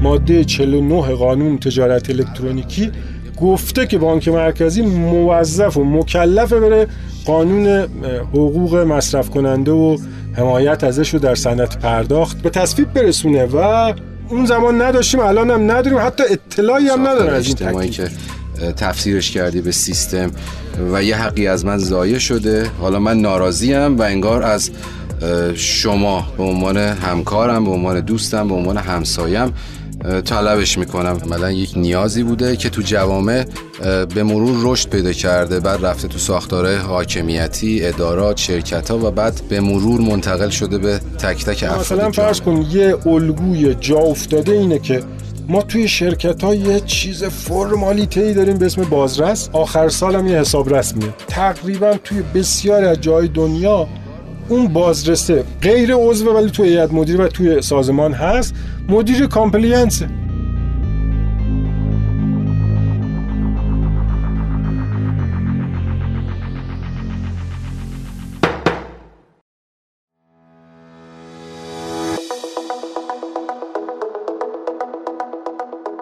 ماده 49 قانون تجارت الکترونیکی گفته که بانک مرکزی موظف و مکلفه بره قانون حقوق مصرف کننده و حمایت ازش رو در صنعت پرداخت به تصویب برسونه و اون زمان نداشتیم الان هم نداریم حتی اطلاعی هم نداره از این تفسیرش کردی به سیستم و یه حقی از من ضایع شده. حالا من ناراضیم و انگار از شما به عنوان همکارم به عنوان دوستم به عنوان همسایم طلبش می‌کنم. عملا یک نیازی بوده که تو جوامع به مرور رشد پیدا کرده بعد رفته تو ساختاره حاکمیتی ادارات شرکت ها و بعد به مرور منتقل شده به تک تک افراد مثلا فرض کن یه الگوی جا افتاده اینه که ما توی شرکت ها یه چیز فرمالیته ای داریم به اسم بازرس. آخر سال هم یه حساب رسمیه تقریبا توی بسیاری از جای دنیا اون بازرسه. غیر عضو ولی توی هیئت مدیره و توی سازمان هست. مدیر کامپلینسه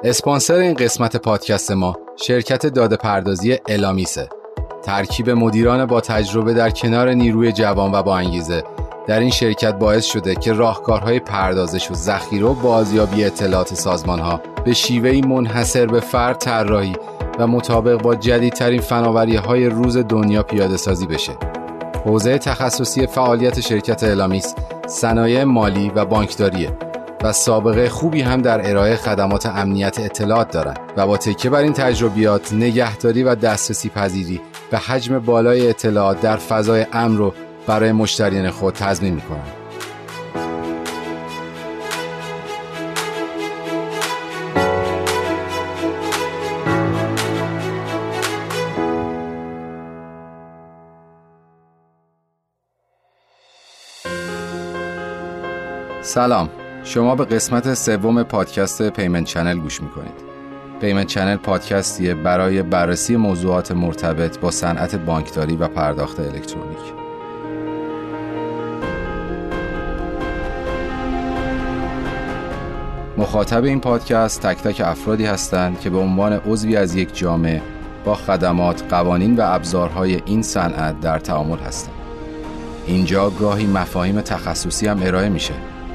اسپانسر این قسمت پادکست ما شرکت داده پردازی الامیسه. ترکیب مدیران با تجربه در کنار نیروی جوان و با انگیزه در این شرکت باعث شده که راهکارهای پردازش و ذخیره و بازیابی اطلاعات سازمان ها به شیوهی منحصر به فرد طراحی و مطابق با جدیدترین فناوری های روز دنیا پیاده سازی بشه. حوزه تخصصی فعالیت شرکت الامیس صنایع مالی و بانکداریه و سابقه خوبی هم در ارائه خدمات امنیت اطلاعات دارند و با تکیه بر این تجربیات نگهداری و دسترسی پذیری به حجم بالای اطلاعات در فضای امن رو برای مشتریان خود تضمین می‌کنند. سلام شما به قسمت سوم پادکست پیمنت چنل گوش می‌کنید Payment Channel پادکستیه برای بررسی موضوعات مرتبط با صنعت بانکداری و پرداخت الکترونیک مخاطب این پادکست تک تک افرادی هستند که به عنوان عضوی از یک جامعه با خدمات، قوانین و ابزارهای این صنعت در تعامل هستند. اینجا گاهی مفاهیم تخصصی هم ارائه میشه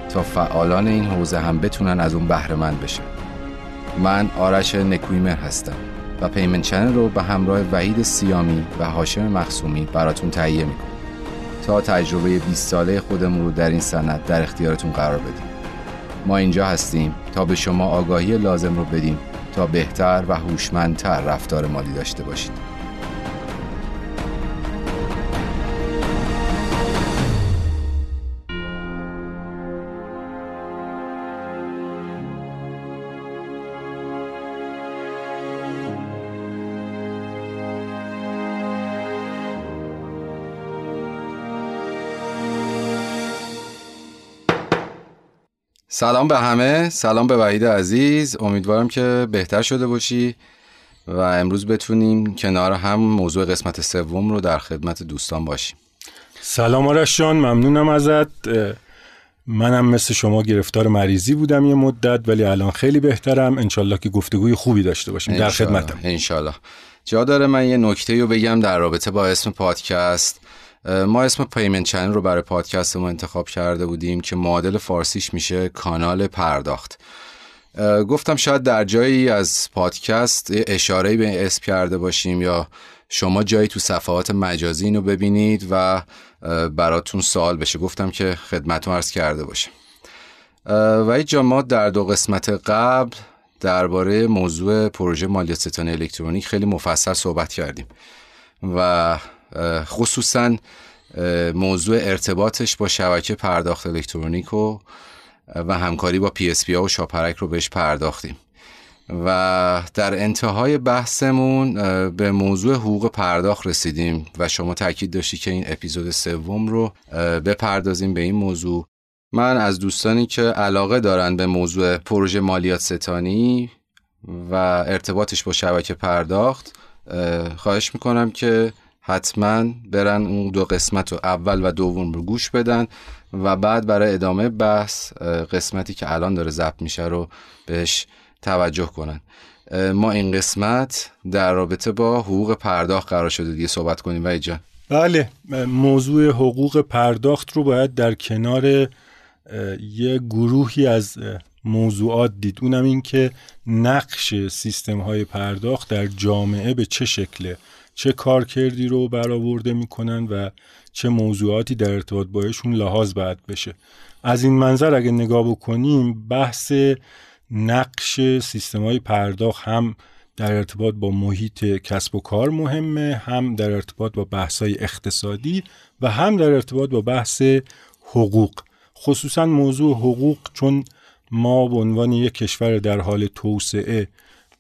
تا فعالان این حوزه هم بتونن از اون بهره مند بشن. من آرش نکویمر هستم و پیمن چنل رو به همراه وحید سیامی و هاشم مخصومی براتون تهیه می‌کنم. تا تجربه 20 ساله خودمون رو در این صنعت در اختیارتون قرار بدیم. ما اینجا هستیم تا به شما آگاهی لازم رو بدیم تا بهتر و هوشمندتر رفتار مالی داشته باشید. سلام به همه. سلام به وحید عزیز. امیدوارم که بهتر شده باشی و امروز بتونیم کنار هم موضوع قسمت سوم رو در خدمت دوستان باشیم. سلام آرش جان ممنونم ازت. منم مثل شما گرفتار مریضی بودم یه مدت ولی الان خیلی بهترم. انشالله که گفتگوی خوبی داشته باشیم در خدمتم. انشالله. جا داره من یه نکته رو بگم در رابطه با اسم پادکست. ما اسم payment channel رو برای پادکست ما انتخاب کرده بودیم که معادل فارسیش میشه کانال پرداخت. گفتم شاید در جایی از پادکست اشاره به اسم کرده باشیم یا شما جایی تو صفحات مجازی اینو ببینید و براتون سوال بشه. گفتم که خدمتون عرض کرده باشه و اینجا ما در دو قسمت قبل درباره موضوع پروژه مالیات ستانه الکترونیک خیلی مفصل صحبت کردیم و خصوصا موضوع ارتباطش با شبکه پرداخت الکترونیک و و همکاری با PS و شاپرک رو بهش پرداختیم. و در انتهای بحثمون به موضوع حقوق پرداخت رسیدیم و شما تاکید داشتی که این اپیزود سوم رو بپردازیم به این موضوع. من از دوستانی که علاقه دارن به موضوع پروژه مالیات ستانی و ارتباطش با شبکه پرداخت خواهش می‌کنم که حتما برن اون دو قسمت رو اول و دوم رو گوش بدن و بعد برای ادامه بحث قسمتی که الان داره ضبط میشه رو بهش توجه کنن. ما این قسمت در رابطه با حقوق پرداخت قرار شده دیگه صحبت کنیم و جان. بله موضوع حقوق پرداخت رو باید در کنار یه گروهی از موضوعات دید. اونم این که نقش سیستم های پرداخت در جامعه به چه شکله؟ چه کارکردی رو برآورده می‌کنن و چه موضوعاتی در ارتباط بایشون لحاظ باید بشه. از این منظر اگه نگاه بکنیم بحث نقش سیستم های پرداخت هم در ارتباط با محیط کسب و کار مهمه هم در ارتباط با بحث های اقتصادی و هم در ارتباط با بحث حقوق. خصوصا موضوع حقوق چون ما به عنوان یک کشور در حال توسعه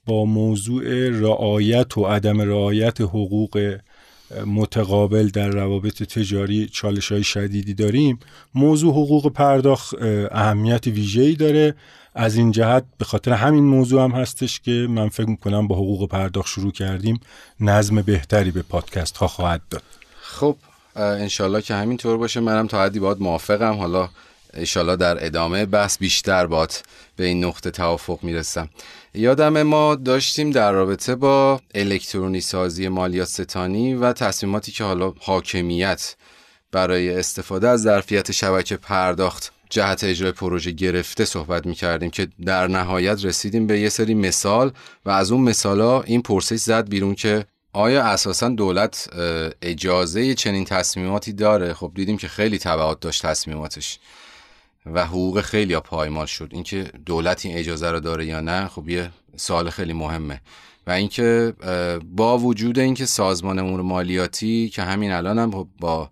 با موضوع رعایت و عدم رعایت حقوق متقابل در روابط تجاری چالش های شدیدی داریم موضوع حقوق پرداخت اهمیت ویژه‌ای داره. از این جهت به خاطر همین موضوع هم هستش که من فکر می‌کنم با حقوق پرداخت شروع کردیم. نظم بهتری به پادکست ها خواهد داد. خب انشالله که همینطور باشه. منم تا حدی باید موافقم. حالا انشالله در ادامه بحث بیشتر باد به این نقطه توافق می‌رسم. یادم ما داشتیم در رابطه با الکترونی سازی مالیات ستانی و تصمیماتی که حالا حاکمیت برای استفاده از ظرفیت شبکه پرداخت جهت اجرای پروژه گرفته صحبت می کردیم که در نهایت رسیدیم به یه سری مثال و از اون مثالا این پرسش زد بیرون که آیا اساسا دولت اجازه چنین تصمیماتی داره؟ خب دیدیم که خیلی تبعات داشت تصمیماتش. و حقوق خیلی پایمال شد. اینکه دولت این اجازه رو داره یا نه خب یه سوال خیلی مهمه. و اینکه با وجود اینکه سازمان امور مالیاتی که همین الان هم با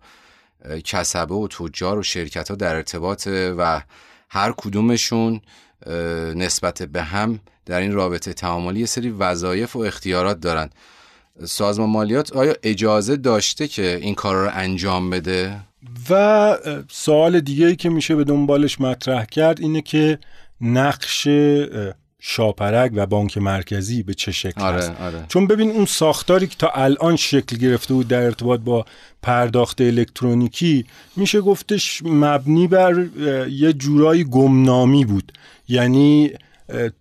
کسبه و تجار و شرکت ها در ارتباطه و هر کدومشون نسبت به هم در این رابطه تعاملی یه سری وظایف و اختیارات دارن. سازمان مالیات آیا اجازه داشته که این کار رو انجام بده؟ و سوال دیگه ای که میشه به دنبالش مطرح کرد اینه که نقش شاپرک و بانک مرکزی به چه شکل آره، هست آره. چون ببین اون ساختاری که تا الان شکل گرفته بود در ارتباط با پرداخت الکترونیکی میشه گفتش مبنی بر یه جورایی گمنامی بود یعنی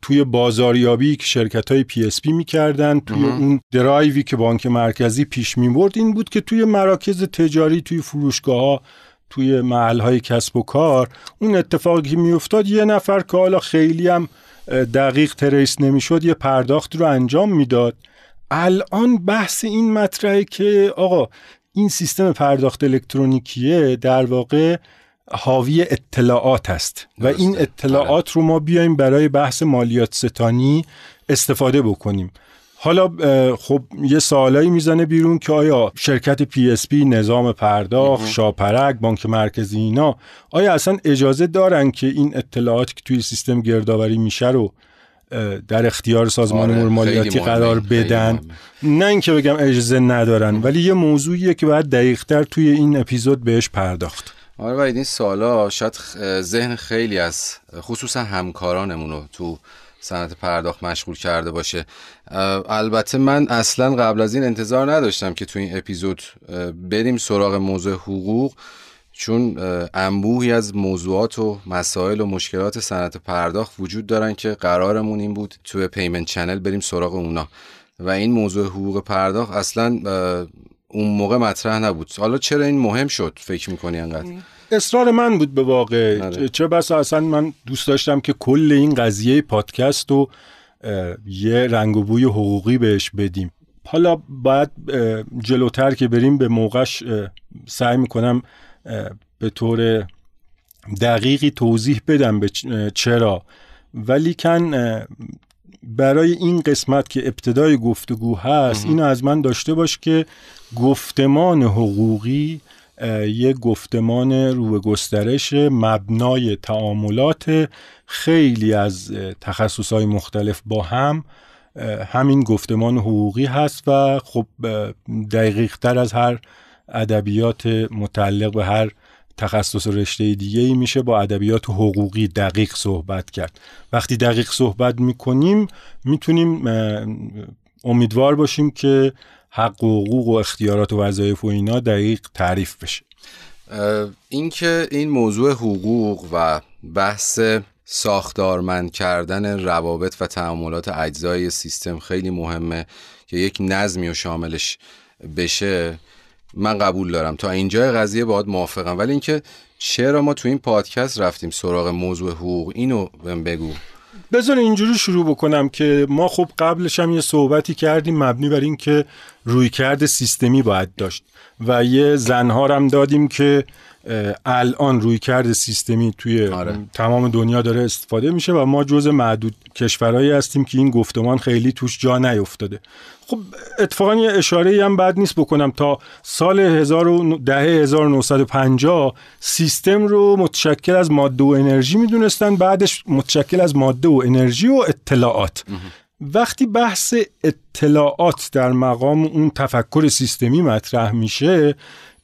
توی بازاریابی که شرکت های PSP می‌کردن توی اون درایوی که بانک مرکزی پیش می‌برد این بود که توی مراکز تجاری توی فروشگاه ها توی محل های کسب و کار اون اتفاقی که میافتاد یه نفر که حالا خیلی هم دقیق trace نمی‌شد یه پرداخت رو انجام می‌داد. الان بحث این مطرحه که آقا این سیستم پرداخت الکترونیکیه در واقع حاوی اطلاعات است. و این اطلاعات رو ما بیایم برای بحث مالیات ستانی استفاده بکنیم. حالا خب یه سوالایی می‌زنه بیرون که آیا شرکت PSP نظام پرداخت شاپرک بانک مرکزی اینا آیا اصلا اجازه دارن که این اطلاعاتی که توی سیستم گردآوری میشه رو در اختیار سازمان امور مالیاتی قرار بدن؟ نه اینکه بگم اجازه ندارن ولی یه موضوعیه که باید دقیقتر توی این اپیزود بهش پرداخت. آره و این سوالا شاید ذهن خیلی از خصوصا همکارانمون رو تو صنعت پرداخت مشغول کرده باشه. البته من اصلا قبل از این انتظار نداشتم که تو این اپیزود بریم سراغ موضوع حقوق چون انبوهی از موضوعات و مسائل و مشکلات صنعت پرداخت وجود دارن که قرارمون این بود تو payment channel بریم سراغ اونا. و این موضوع حقوق پرداخت اصلا اون موقع مطرح نبود. حالا چرا این مهم شد فکر می‌کنی انقدر؟ اصرار من بود به واقع. چه بس اصلا من دوست داشتم که کل این قضیه پادکست رو یه رنگ و بوی حقوقی بهش بدیم. حالا باید جلوتر که بریم به موقعش سعی می‌کنم به طور دقیقی توضیح بدم به چرا. ولی کن برای این قسمت که ابتدای گفتگو هست اینو از من داشته باش که گفتمان حقوقی یه گفتمان رو به گسترش مبنای تعاملات خیلی از تخصصهای مختلف با هم همین گفتمان حقوقی هست و خب دقیق تر از هر ادبیات متعلق به هر تخصص رشته دیگه ای میشه با ادبیات حقوقی دقیق صحبت کرد. وقتی دقیق صحبت می‌کنیم می‌تونیم امیدوار باشیم که حق و حقوق و اختیارات و وظایف و اینا دقیق تعریف بشه. اینکه این موضوع حقوق و بحث ساختارمند کردن روابط و تعاملات اجزای سیستم خیلی مهمه که یک نظمی و شاملش بشه. من قبول دارم. تا اینجا قضیه باید موافقم. ولی اینکه چرا ما تو این پادکست رفتیم سراغ موضوع حقوق؟ اینو بگو. بذار اینجوری شروع بکنم که ما خب قبلش هم یه صحبتی کردیم مبنی بر اینکه رویکرد سیستمی باید داشت و یه زنها هم دادیم که الان روی کرد سیستمی توی آره. تمام دنیا داره استفاده میشه و ما جز معدود کشورهایی هستیم که این گفتمان خیلی توش جا نیفتاده. خب اتفاقا یه اشاره هم بد نیست بکنم. تا سال 1950 سیستم رو متشکل از ماده و انرژی می‌دونستن بعدش متشکل از ماده و انرژی و اطلاعات. وقتی بحث اطلاعات در مقام اون تفکر سیستمی مطرح میشه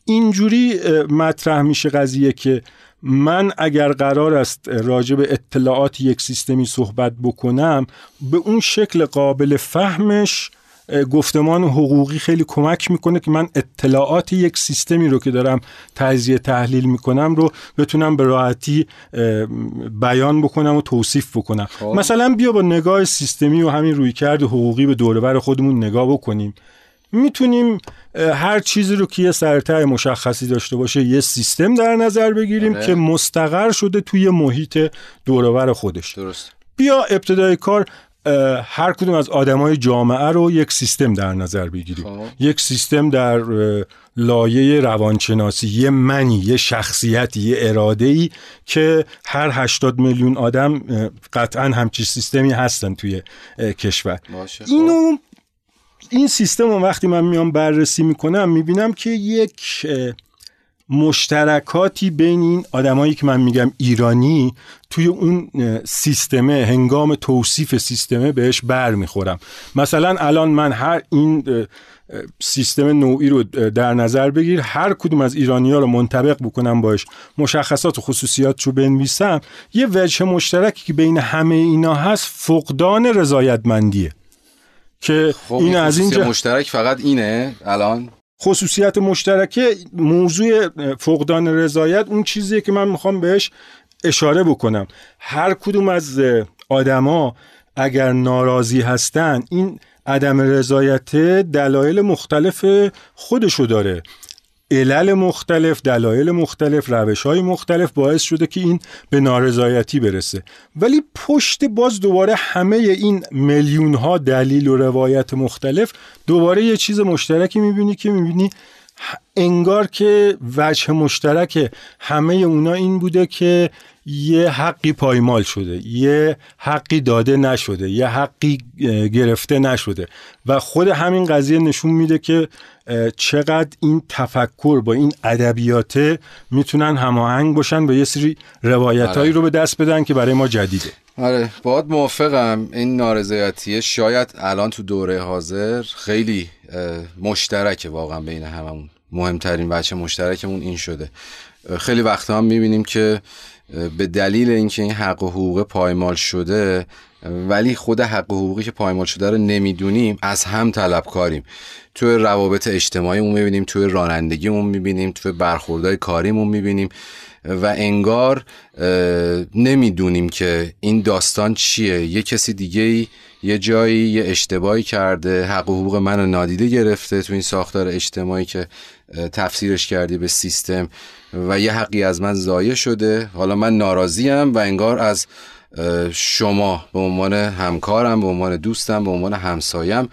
اینجوری مطرح میشه قضیه که من اگر قرار است راجع به اطلاعات یک سیستمی صحبت بکنم به اون شکل قابل فهمش گفتمان حقوقی خیلی کمک می‌کنه که من اطلاعات یک سیستمی رو که دارم تجزیه تحلیل می‌کنم رو بتونم به راحتی بیان بکنم و توصیف بکنم خب. مثلا بیا با نگاه سیستمی و همین رویکرد حقوقی به دوربر خودمون نگاه بکنیم می‌تونیم هر چیزی رو که یه سرتای مشخصی داشته باشه یه سیستم در نظر بگیریم آره. که مستقر شده توی محیط دورور خودش درست بیا ابتدای کار هر کدوم از آدمای جامعه رو یک سیستم در نظر بگیریم خب. یک سیستم در لایه روانشناسی یه منی یه شخصیتی یه اراده ای که هر 80 میلیون آدم قطعا همچی سیستمی هستن توی کشور خب. اینو این سیستم رو وقتی من میام بررسی می‌کنم می‌بینم که یک مشترکاتی بین این آدمایی که من میگم ایرانی توی اون سیستمه هنگام توصیف سیستمه بهش بر می‌خورم. مثلا الان من هر این سیستم نوعی رو در نظر بگیر هر کدوم از ایرانی ها رو منطبق بکنم باش مشخصات و خصوصیات رو بنویسم یه وجه مشترکی که بین همه اینا هست فقدان رضایتمندیه. که خب این از اینجا مشترک فقط اینه الان؟ خصوصیت مشترکه موضوع فقدان رضایت اون چیزیه که من می‌خوام بهش اشاره بکنم. هر کدوم از آدما اگر ناراضی هستن این عدم رضایت دلایل مختلف خودشو داره. علل مختلف دلایل مختلف روش های مختلف باعث شده که این به نارضایتی برسه. ولی پشت باز دوباره همه این میلیون ها دلیل و روایت مختلف دوباره یه چیز مشترکی می‌بینی که می‌بینی انگار که وجه مشترک همه اونا این بوده که یه حقی پایمال شده یه حقی داده نشده یه حقی گرفته نشده. و خود همین قضیه نشون میده که چقدر این تفکر با این ادبیات می‌تونن هماهنگ باشن و یه سری روایتهایی آره. رو به دست بدن که برای ما جدیده. آره باید موافقم. این نارضایتیه شاید الان تو دوره حاضر خیلی مشترکه واقعا بین هممون. مهمترین بچه مشترکمون این شده. خیلی وقتا هم می‌بینیم که به دلیل اینکه این حق و حقوق پایمال شده ولی خود حق و حقوقی که پایمال شده رو نمی‌دونیم از هم طلبکاریم. توی روابط اجتماعیمون می‌بینیم توی رانندگیمون می‌بینیم توی برخوردهای کاریمون می‌بینیم و انگار نمی‌دونیم که این داستان چیه. یه کسی دیگه یه جایی یه اشتباهی کرده حق و حقوق منو نادیده گرفته تو این ساختار اجتماعی که تفسیرش کردی به سیستم. و یه حقی از من ضایع شده. حالا من ناراضیم و انگار از شما به عنوان همکارم به عنوان دوستم به عنوان همسایم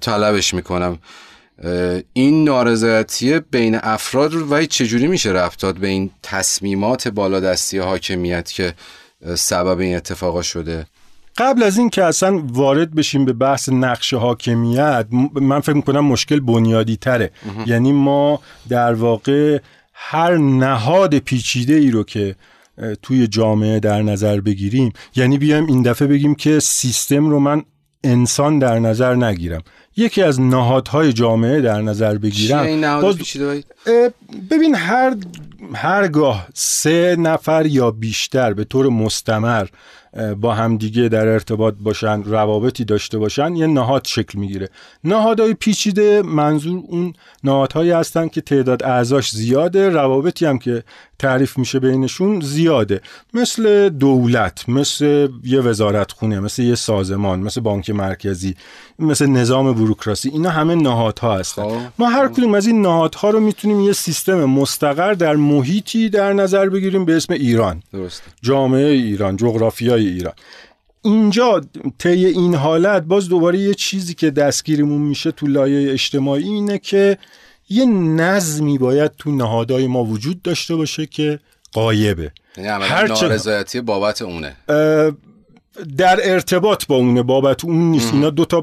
طلبش می‌کنم. این نارضایتی بین افراد رو و چجوری میشه رفت داد به این تصمیمات بالادستی حاکمیت که سبب این اتفاقا شده؟ قبل از این که اصلا وارد بشیم به بحث نقش حاکمیت من فکر می‌کنم مشکل بنیادی تره. یعنی ما در واقع هر نهاد پیچیده ای رو که توی جامعه در نظر بگیریم یعنی بیایم این دفعه بگیم که سیستم رو من انسان در نظر نگیرم. یکی از نهادهای جامعه در نظر بگیرم. باز... ببین هر هرگاه سه نفر یا بیشتر به طور مستمر با همدیگه در ارتباط باشن روابطی داشته باشن یه نهاد شکل می‌گیره نهادهای پیچیده منظور اون نهادهایی هستن که تعداد اعضاش زیاده روابطی هم که تعریف میشه بینشون زیاده مثل دولت مثل یه وزارت خونه مثل یه سازمان مثل بانک مرکزی مثل نظام بروکراسی اینا همه نهادها هستن خب. ما هر کدوم از این نهادها رو می‌تونیم یه سیستم مستقر در محیطی در نظر بگیریم به اسم ایران درست. جامعه ایران جغرافیای ایران. اینجا طی این حالت باز دوباره یه چیزی که دستگیرمون میشه تو لایه اجتماعی اینه که یه نظمی باید تو نهادهای ما وجود داشته باشه که قایبه. یعنی هر نارضایتی بابت اونه. در ارتباط با اونه بابت اون نیست. اینا دوتا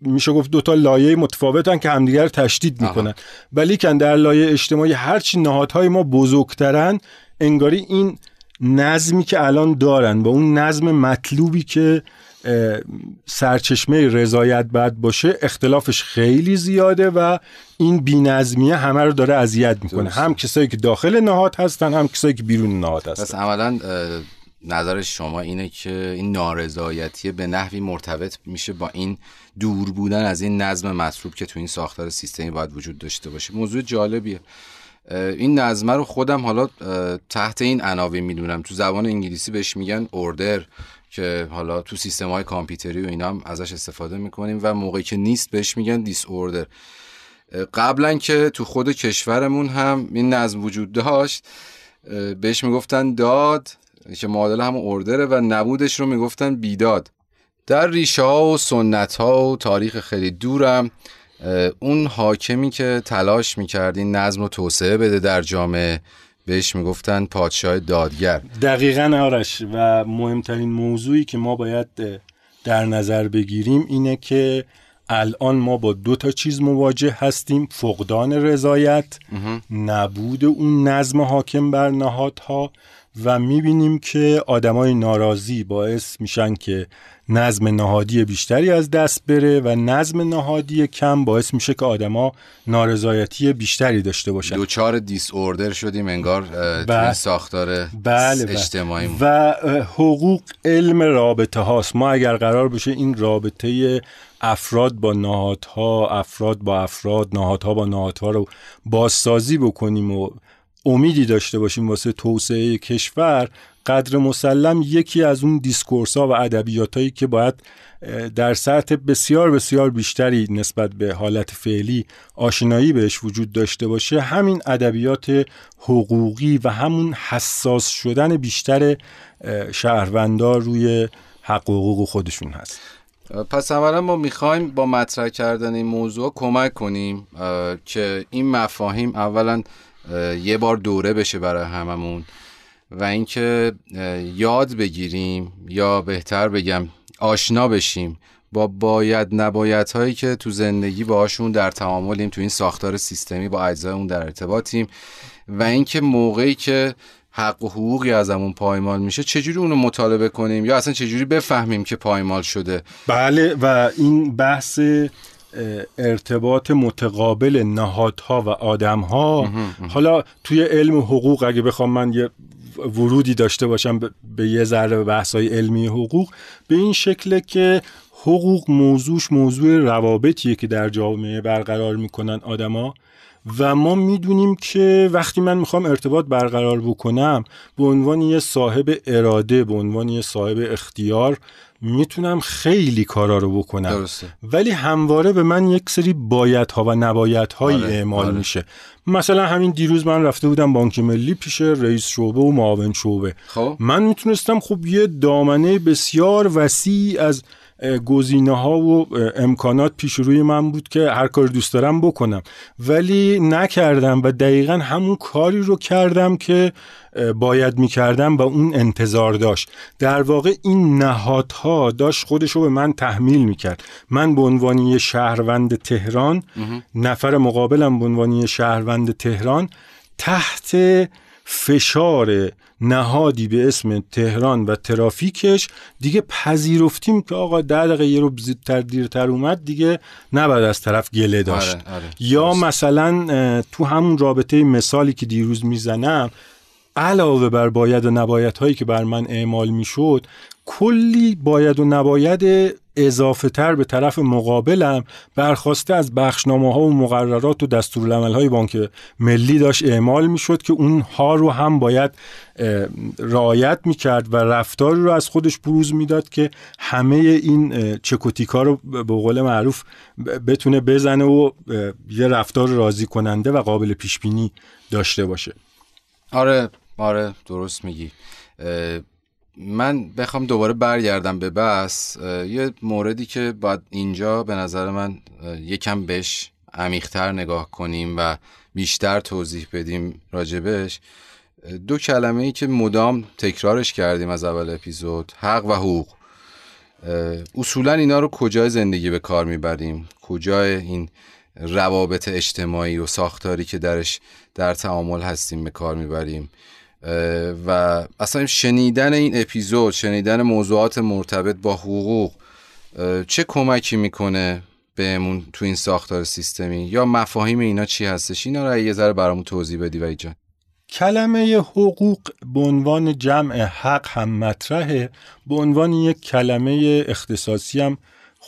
میشه گفت دوتا لایه متفاوتن که همدیگر تشدید می‌کنن. ولی کن در لایه اجتماعی هرچی نهادهای ما بزرگترن انگاری این نظمی که الان دارن با اون نظم مطلوبی که سرچشمه رضایت بد باشه اختلافش خیلی زیاده و این بینظمیه همه رو داره اذیت می‌کنه. هم کسایی که داخل نهاد هستن هم کسایی که بیرون نهاد هستن. پس عملا نظر شما اینه که این نارضایتی به نحوی مرتبط میشه با این دور بودن از این نظم مطلوب که تو این ساختار سیستمی باید وجود داشته باشه؟ موضوع جالبیه. این نظمه رو خودم حالا تحت این عناوین می‌دونم. تو زبان انگلیسی بهش میگن اوردر که حالا تو سیستم های کامپیوتری و اینا هم ازش استفاده می‌کنیم و موقعی که نیست بهش میگن دیس اوردر قبلا که تو خود کشورمون هم این نظم وجود داشت بهش می‌گفتن داد که معادل هم اوردره و نبودش رو می‌گفتن بیداد. در ریشه ها و سنت ها و تاریخ خیلی دورم اون حاکمی که تلاش می‌کرد این نظم رو توسعه بده در جامعه بهش می‌گفتن پادشاه دادگر. دقیقا آرش و مهمترین موضوعی که ما باید در نظر بگیریم اینه که الان ما با دو تا چیز مواجه هستیم فقدان رضایت نبود اون نظم حاکم بر نهادها و می‌بینیم که آدمای ناراضی باعث میشن که نظم نهادی بیشتری از دست بره و نظم نهادی کم باعث میشه که آدما نارضایتی بیشتری داشته باشن. دوچار دیس اوردر شدیم انگار بله. ساختار بله اجتماعی و حقوق علم رابطه هاست. ما اگر قرار بشه این رابطه افراد با نهادها افراد با افراد نهادها با نهادها رو بازسازی بکنیم و امیدی داشته باشیم واسه توسعه کشور قدر مسلم یکی از اون دیسکورس ها و ادبیات هایی که باید در سطح بسیار بسیار بیشتری نسبت به حالت فعلی آشنایی بهش وجود داشته باشه همین ادبیات حقوقی و همون حساس شدن بیشتر شهروندار روی حق و حقوق خودشون هست. پس اولا ما می‌خوایم با مطرح کردن این موضوع کمک کنیم که این مفاهیم اولا یه بار دوره بشه برای هممون و اینکه یاد بگیریم یا بهتر بگم آشنا بشیم با باید نباید هایی که تو زندگی باهاشون در تعاملیم تو این ساختار سیستمی با اجزای اون در ارتباطیم و اینکه موقعی که حق و حقوقی ازمون پایمال میشه چجوری اونو مطالبه کنیم یا اصلا چجوری بفهمیم که پایمال شده؟ بله و این بحث ارتباط متقابل نهادها و آدمها. حالا توی علم حقوق اگه بخوام من یه ورودی داشته باشم به یه ذره بحثای علمی حقوق به این شکله که حقوق موضوعش موضوع روابطیه که در جامعه برقرار می‌کنن آدما. و ما می‌دونیم که وقتی من می‌خوام ارتباط برقرار بکنم به عنوان یه صاحب اراده به عنوان یه صاحب اختیار می‌تونم خیلی کارا رو بکنم درسته. ولی همواره به من یک سری بایدها و نبایدهایی آره. اعمال آره. میشه مثلا همین دیروز من رفته بودم بانک ملی پیش رئیس شعبه و معاون شعبه خب. من می‌تونستم خب یه دامنه بسیار وسیع از گزینه ها و امکانات پیش روی من بود که هر کار دوست دارم بکنم. ولی نکردم و دقیقا همون کاری رو کردم که باید می‌کردم و اون انتظار داشت. در واقع این نهادها داشت خودش رو به من تحمیل می‌کرد. من به عنوانی شهروند تهران نفر مقابلم به عنوانی شهروند تهران تحت فشار نهادی به اسم تهران و ترافیکش دیگه پذیرفتیم که آقا ده دقیقه یه رو زودتر دیرتر اومد دیگه نباید از طرف گله داشت آره، آره. یا مثلا تو همون رابطه مثالی که دیروز می‌زنم علاوه بر باید و نباید هایی که بر من اعمال می‌شد کلی باید و نباید اضافه تر به طرف مقابلم برخواسته از بخشنامه ها و مقررات و دستورالعمل های بانک ملی داشت اعمال می‌شد که اونها رو هم باید رعایت می‌کرد و رفتار رو از خودش بروز می‌داد که همه این چکوتیکا رو به قول معروف بتونه بزنه و یه رفتار راضی کننده و قابل پیش بینی داشته باشه. آره آره درست میگی. من بخوام دوباره برگردم به بس یه موردی که باید اینجا به نظر من یکم بهش عمیقتر نگاه کنیم و بیشتر توضیح بدیم راجبش دو کلمه ای که مدام تکرارش کردیم از اول اپیزود حق و حقوق. اصولا اینا رو کجای زندگی به کار می‌بریم؟ کجای این روابط اجتماعی و ساختاری که درش در تعامل هستیم به کار می‌بریم؟ و اصلا شنیدن این اپیزود شنیدن موضوعات مرتبط با حقوق چه کمکی می‌کنه بهمون تو این ساختار سیستمی؟ یا مفاهیم اینا چی هستش؟ اینا رو یه ذره برامون توضیح بدی و جان. کلمه حقوق به عنوان جمع حق هم مطرحه. به عنوان یک کلمه اختصاصی هم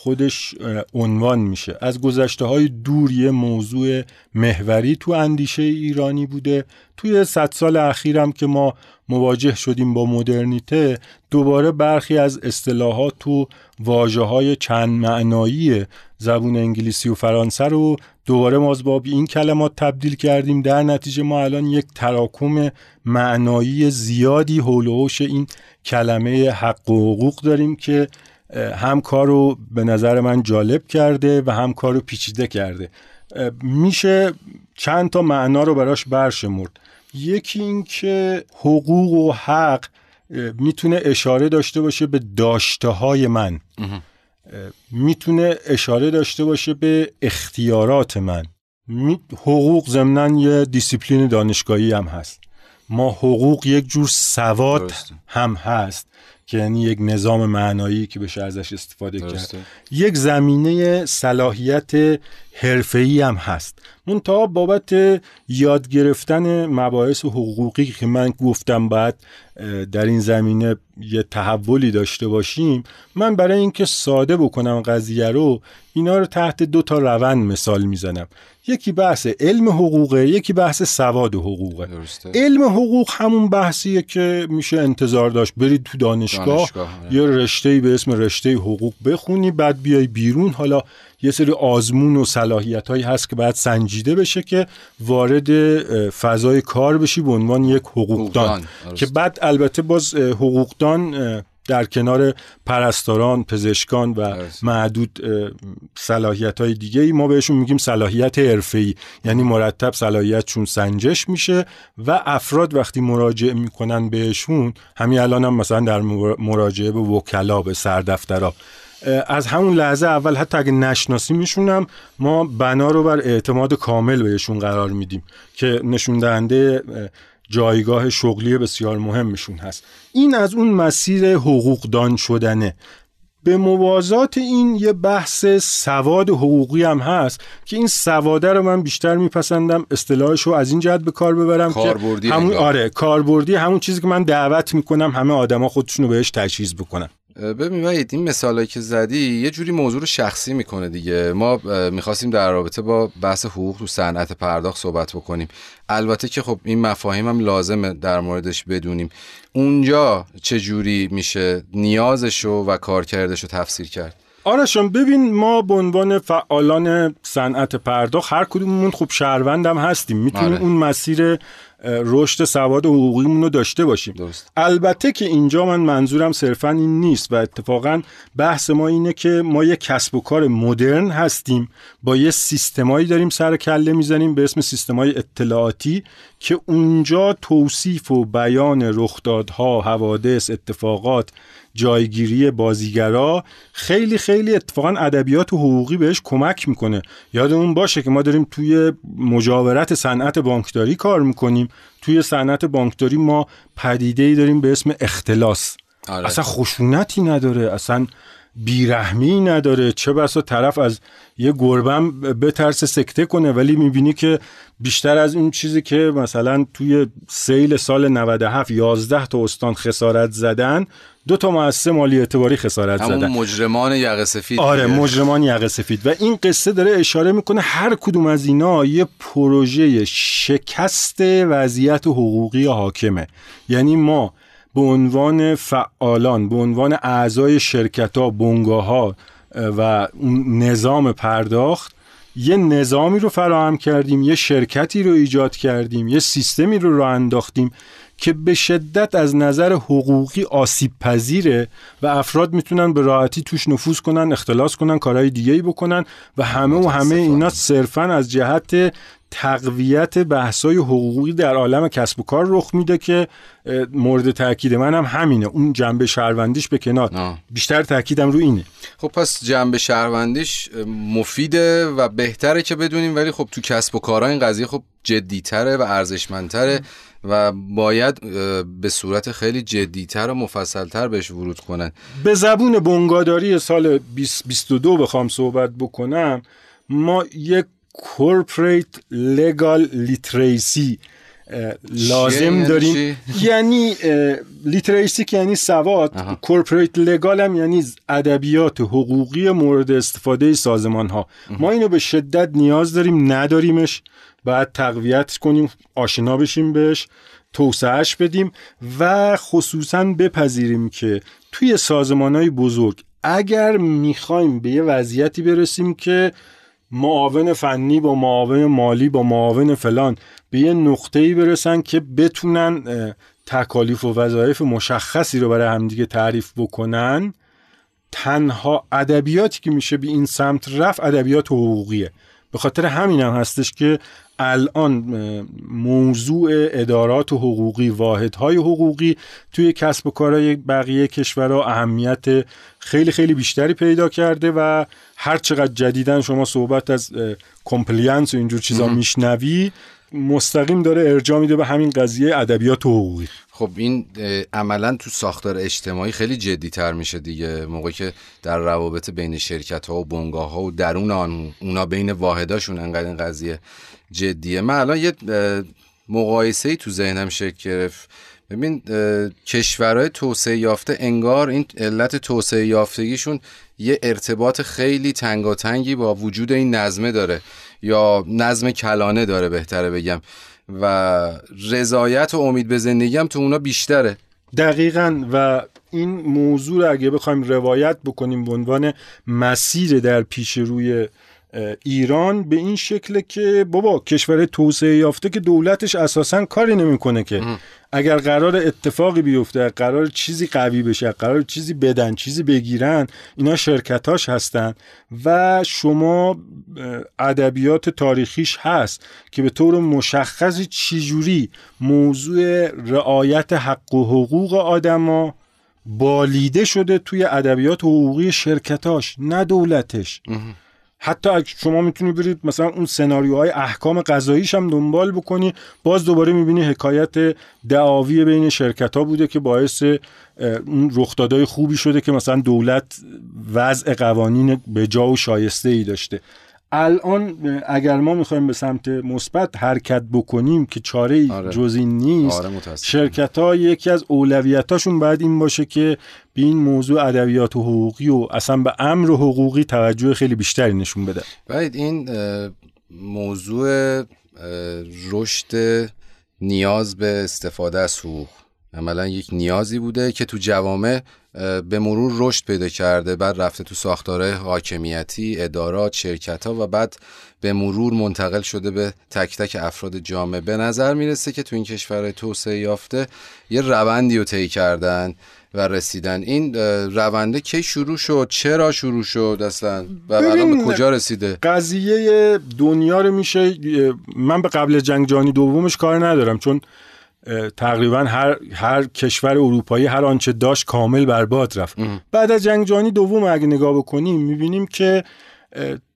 خودش عنوان میشه. از گذشته های دور یه موضوع محوری تو اندیشه ایرانی بوده. توی صد سال اخیرم که ما مواجه شدیم با مدرنیته دوباره برخی از اصطلاحات تو واجه های چند معنایی زبون انگلیسی و فرانسه رو دوباره ما این کلمات تبدیل کردیم. در نتیجه ما الان یک تراکم معنایی زیادی حول این کلمه حق و حقوق داریم که هم کارو به نظر من جالب کرده و هم کارو پیچیده کرده. میشه چند تا معنا رو براش برشمرد. یکی این که حقوق و حق می‌تونه اشاره داشته باشه به داشته های من می‌تونه اشاره داشته باشه به اختیارات من. حقوق ضمنا یه دیسیپلین دانشگاهی هم هست. ما حقوق یک جور سواد هم هست. که یعنی یک نظام معنایی که بشه ازش استفاده کرد. یک زمینه صلاحیت حرفه‌ای هم هست. منتها بابت یاد گرفتن مباحث حقوقی که من گفتم باید در این زمینه یه تحولی داشته باشیم من برای اینکه ساده بکنم قضیه رو اینا رو تحت دو تا روند مثال می‌زنم. یکی بحث علم حقوقه یکی بحث سواد حقوقه. درسته. علم حقوق همون بحثیه که میشه انتظار داشت برید تو دانشگاه, دانشگاه یه رشته به اسم رشته حقوق بخونی بعد بیای بیرون. حالا یه سری آزمون و صلاحیت هایی هست که باید سنجیده بشه که وارد فضای کار بشی به عنوان یک حقوقدان. که بعد البته باز حقوقدان در کنار پرستاران پزشکان و معدود صلاحیت های دیگه ای ما بهشون میگیم صلاحیت ای یعنی مرتب صلاحیتشون سنجش میشه و افراد وقتی مراجعه می‌کنن بهشون همین الان هم مثلا در مراجعه به وکلا به سردفترها از همون لحظه اول حتی اگه نشناسی میشونم ما بنا رو بر اعتماد کامل بهشون قرار میدیم که نشون دهنده جایگاه شغلی بسیار مهمشون هست. این از اون مسیر حقوقدان شدنه. به موازات این یه بحث سواد حقوقی هم هست که این سواده رو من بیشتر میپسندم اصطلاحش رو از این جهت به کار ببرم کاربردی همون آره کاربردی همون چیزی که من دعوت می‌کنم همه آدما خودشونو بهش تجهیز بکنن. ببین وحید این مثالایی که زدی یه جوری موضوع رو شخصی می‌کنه دیگه. ما می‌خواستیم در رابطه با بحث حقوق تو صنعت پرداخت صحبت بکنیم. البته که خب این مفاهیم هم لازمه در موردش بدونیم. اونجا چه جوری میشه نیازشو و کارکردش رو تفسیر کرد؟ آرشان ببین ما به عنوان فعالان صنعت پرداخت هر کدوممون خوب شهروندم هستیم. می‌تونیم آره. اون مسیر رشد سواد حقوقیمون رو داشته باشیم درست. البته که اینجا من منظورم صرفا این نیست و اتفاقا بحث ما اینه که ما یه کسب و کار مدرن هستیم با یه سیستمایی داریم سر کله می‌زنیم به اسم سیستمای اطلاعاتی که اونجا توصیف و بیان رخدادها حوادث اتفاقات جایگیری بازیگرا خیلی خیلی اتفاقا ادبیات و حقوقی بهش کمک می‌کنه. یادمون باشه که ما داریم توی مجاورت صنعت بانکداری کار می‌کنیم. توی صنعت بانکداری ما پدیده ای داریم به اسم اختلاس. آره. اصلا خشونتی نداره اصلا بیرحمی نداره. چه بسا طرف از یه گربم بترس سکته کنه ولی می‌بینی که بیشتر از اون چیزی که مثلا توی سیل سال 97 11 تا استان خسارت زدن دو تا مؤسسه مالی اعتباری خسارت زدن. همون مجرمان یقه سفید آره مجرمان یقه سفید. و این قصه داره اشاره می‌کنه هر کدوم از اینا یه پروژه شکست وضعیت حقوقی حاکمه. یعنی ما به عنوان فعالان به عنوان اعضای شرکت ها بنگاه ها و نظام پرداخت یه نظامی رو فراهم کردیم یه شرکتی رو ایجاد کردیم یه سیستمی رو راه انداختیم که به شدت از نظر حقوقی آسیب پذیره و افراد می‌تونن به راحتی توش نفوذ کنن اختلاس کنن کارهای دیگه ای بکنن و همه و همه اینا صرفا از جهت تقویت بحثای حقوقی در عالم کسب و کار رخ میده که مورد تاکید من هم همینه. اون جنبه شهروندیش به کنار. آه. بیشتر تاکیدم رو اینه. خب پس جنبه شهروندیش مفیده و بهتره که بدونیم ولی خب تو کسب و کارها این قضیه خب جدیتره و ارزشمندتره. و باید به صورت خیلی جدیتر و مفصلتر بهش ورود کنن. به زبون بنگاداری سال 2022 بخوام صحبت بکنم ما یک corporate legal literacy لازم یعنی داریم یعنی literacy که یعنی سواد corporate legal هم یعنی ادبیات حقوقی مورد استفاده سازمان ها ما اینو به شدت نیاز داریم نداریمش. باید تقویت کنیم آشنا بشیم بهش توسعهش بدیم و خصوصا بپذیریم که توی سازمان های بزرگ اگر می‌خوایم به یه وضعیتی برسیم که معاون فنی با معاون مالی با معاون فلان به یه نقطه‌ای برسن که بتونن تکالیف و وظایف مشخصی رو برای همدیگه تعریف بکنن. تنها ادبیاتی که میشه به این سمت رفت ادبیات حقوقیه. به خاطر همین هم هستش که الان موضوع ادارات و حقوقی واحدهای حقوقی توی کسب و کارهای بقیه کشورها اهمیت خیلی خیلی بیشتری پیدا کرده و هر چقدر جدیدن شما صحبت از compliance و اینجور چیزا میشنوی مستقیم داره ارجاع میده به همین قضیه ادبیات حقوقی. خب این عملا تو ساختار اجتماعی خیلی جدی تر میشه دیگه. موقعی که در روابط بین شرکت ها و بنگاه ها و درون آن اونا بین واحداشون انقدر این قضیه جدیه. من الان یه مقایسه ای تو ذهنم شکل گرفت. ببین کشورهای توسعه یافته انگار این علت توسعه یافتگیشون یه ارتباط خیلی تنگاتنگی با وجود این نظمه داره. یا نظم کلانه داره بهتره بگم. و رضایت و امید به زندگی هم تو اونا بیشتره. دقیقا. و این موضوع رو اگه بخوایم روایت بکنیم به عنوان مسیر در پیش روی ایران به این شکل که بابا کشور توسعه یافته که دولتش اساسا کاری نمی‌کنه که اگر قرار اتفاقی بیفته قرار چیزی قوی بشه قرار چیزی بدن چیزی بگیرن اینا شرکتاش هستن و شما ادبیات تاریخیش هست که به طور مشخصی چجوری موضوع رعایت حق و حقوق آدما بالیده شده توی ادبیات حقوقی شرکتاش نه دولتش. حتی شما می‌تونی برید مثلا اون سناریوهای احکام قضاییش هم دنبال بکنی باز دوباره می‌بینی حکایت دعاوی بین شرکت ها بوده که باعث اون رخدادهای خوبی شده که مثلا دولت وضع قوانین به جا و شایسته ای داشته. الان اگر ما می‌خوایم به سمت مثبت حرکت بکنیم که چاره آره. جزی نیست آره شرکت ها یکی از اولویتاشون باید این باشه که به این موضوع ادبیات و حقوقی و اصلا به امر و حقوقی توجه خیلی بیشتری نشون بده باید این موضوع رشد نیاز به استفاده از حقوق عملا یک نیازی بوده که تو جوامع به مرور رشد پیدا کرده بعد رفته تو ساختاره حاکمیتی ادارات شرکت ها و بعد به مرور منتقل شده به تک تک افراد جامعه. به نظر می‌رسه که تو این کشور توسعه یافته یه روندی رو طی کردن و رسیدن. این رونده کی شروع شد؟ چرا شروع شد اصلا؟ و الان به کجا رسیده؟ قضیه دنیا رو میشه من به قبل جنگ جهانی دومش کار ندارم چون تقریبا هر, هر کشور اروپایی هر آنچه داشت کامل برباد رفت بعد از جنگ جهانی دوم اگه نگاه بکنیم می‌بینیم که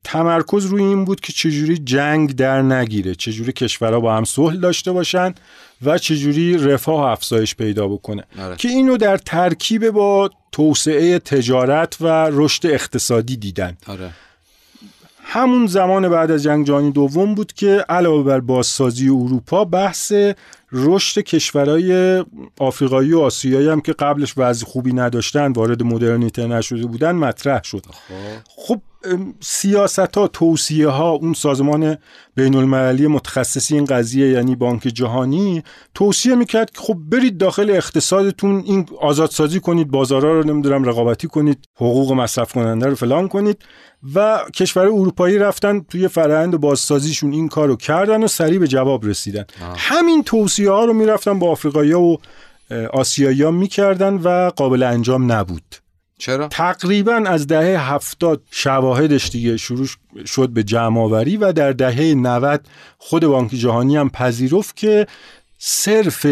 تمرکز روی این بود که چجوری جنگ در نگیره چجوری کشورها با هم صلح داشته باشن و چجوری رفاه افزایش پیدا بکنه آره. که اینو در ترکیب با توسعه تجارت و رشد اقتصادی دیدن آره. همون زمان بعد از جنگ جهانی دوم بود که علاوه بر بازسازی اروپا بحث رشد کشورهای آفریقایی و آسیایی هم که قبلش وضع خوبی نداشتن وارد مدرنیته نشده بودن مطرح شد. خب, خب سیاست ها توصیه ها اون سازمان بین المللی متخصصی این قضیه یعنی بانک جهانی توصیه می‌کرد که خب برید داخل اقتصادتون این آزادسازی کنید بازارها رو نمی‌دونم رقابتی کنید حقوق مصرف کننده رو فلان کنید. و کشور اروپایی رفتن توی فرآیند بازسازیشون این کارو کردن و سریع به جواب رسیدن. همین توصیه ها رو می‌رفتن با آفریقایی و آسیایی ها می‌کردن و قابل انجام نبود. چرا؟ تقریبا از دهه هفتاد شواهدش دیگه شروع شد به جمعآوری و در دهه 90 خود بانک جهانی هم پذیرفت که صرف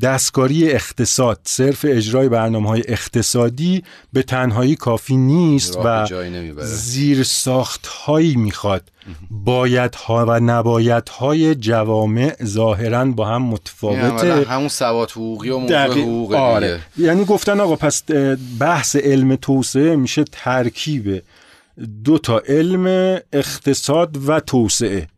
دستکاری اقتصاد صرف اجرای برنامه های اقتصادی به تنهایی کافی نیست و زیر ساخت هایی می‌خواد. باید ها و نباید های جوامع ظاهرا با هم متفاوته. همون سواد حقوقی و موضوع حقوق آره. یعنی گفتن آقا پس بحث علم توسعه میشه ترکیب دو تا علم اقتصاد و توسعه.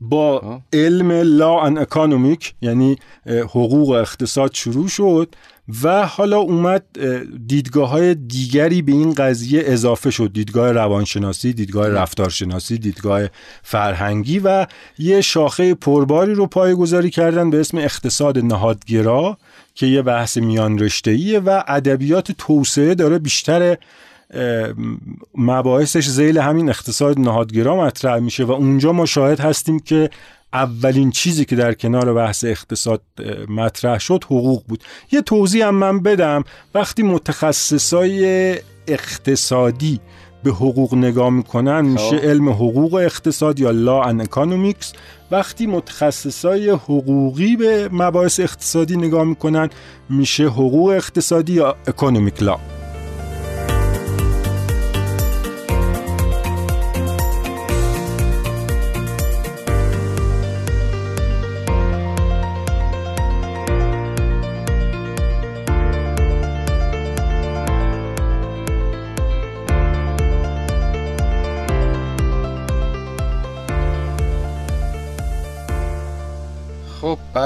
با علم لا ان اکانومیک یعنی حقوق و اقتصاد شروع شد و حالا اومد دیدگاه های دیگری به این قضیه اضافه شد. دیدگاه روانشناسی دیدگاه رفتارشناسی دیدگاه فرهنگی و یه شاخه پرباری رو پایگذاری کردن به اسم اقتصاد نهادگرا که یه بحث میان رشتهیه و ادبیات توسعه داره بیشتر مباحثش زیل همین اقتصاد نهادگرا مطرح میشه و اونجا ما شاهد هستیم که اولین چیزی که در کنار بحث اقتصاد مطرح شد حقوق بود. یه توضیح هم من بدم. وقتی متخصصای اقتصادی به حقوق نگاه می‌کنن میشه خب. علم حقوق اقتصاد یا law and economics وقتی متخصصای حقوقی به مباحث اقتصادی نگاه می‌کنن میشه حقوق اقتصادی یا economic law